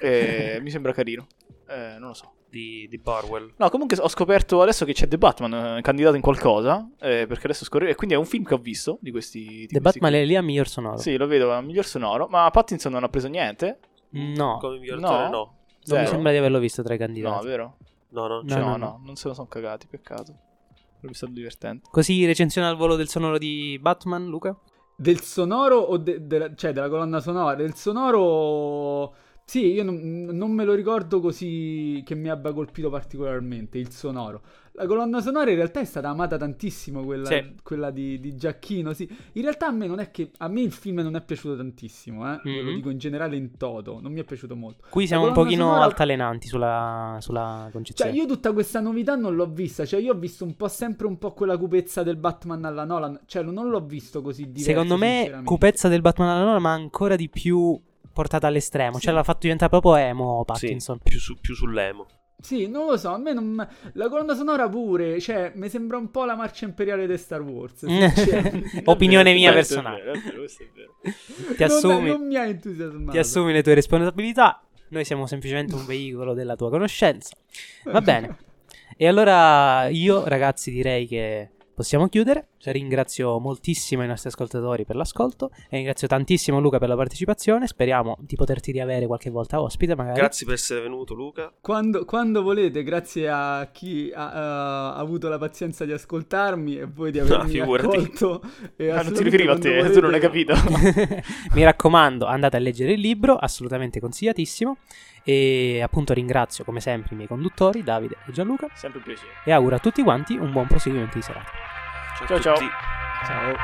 Eh, mi sembra carino. Eh, non lo so. Di, di Barwell. No, comunque ho scoperto adesso che c'è The Batman eh, candidato in qualcosa. eh, perché adesso scorre. E quindi è un film che ho visto di questi. Di The questi Batman qui. è lì a miglior sonoro. Sì, lo vedo, un miglior sonoro. Ma Pattinson non ha preso niente. No, Come miglior No. no. non mi sembra di averlo visto tra i No, candidati. vero? No, no, No, cioè, No, no, no, no. non se lo sono cagati, peccato. Sarebbe stato divertente. Così recensione al volo del sonoro di Batman, Luca? Del sonoro o de- della- cioè della colonna sonora? Del sonoro... Sì, io non, non me lo ricordo così che mi abbia colpito particolarmente il sonoro. La colonna sonora in realtà è stata amata tantissimo, quella, Sì. quella di, di Giacchino, sì. In realtà a me non è che... A me il film non è piaciuto tantissimo, eh. Ve Lo dico in generale in toto, non mi è piaciuto molto. Qui siamo un pochino sonora- altalenanti sulla, sulla Cioè, concezione. io tutta questa novità non l'ho vista. Cioè, io ho visto un po' sempre un po' quella cupezza del Batman alla Nolan. Cioè, non l'ho visto così diverso. Secondo me, cupezza del Batman alla Nola, ma ancora di più portata all'estremo. Sì. Cioè, l'ha fatto diventare proprio emo Sì, Pattinson. più, su- più sull'emo. Sì, non lo so, a me non... La colonna sonora pure, cioè, mi sembra un po' la marcia imperiale di Star Wars. sinceramente. Opinione mia è personale. vero, è vero, questo è vero. Ti assumi, Non, non mi ha entusiasmato. ti assumi le tue responsabilità. Noi siamo semplicemente un veicolo della tua conoscenza. Va bene. E allora io, ragazzi, direi che possiamo chiudere. Ringrazio moltissimo i nostri ascoltatori per l'ascolto. E ringrazio tantissimo Luca per la partecipazione. Speriamo di poterti riavere qualche volta ospite, magari. Grazie per essere venuto, Luca. Quando, quando volete, grazie a chi ha, ha avuto la pazienza di ascoltarmi e voi di avermi figurati. accolto. E Ah, non ti riferivo a te, volete- tu non hai capito. Mi raccomando, andate a leggere il libro, assolutamente consigliatissimo. E appunto ringrazio come sempre i miei conduttori, Davide e Gianluca. Sempre un piacere. E auguro a tutti quanti un buon proseguimento di serata. Ciao, Ciao, a ciao. tutti. Ciao.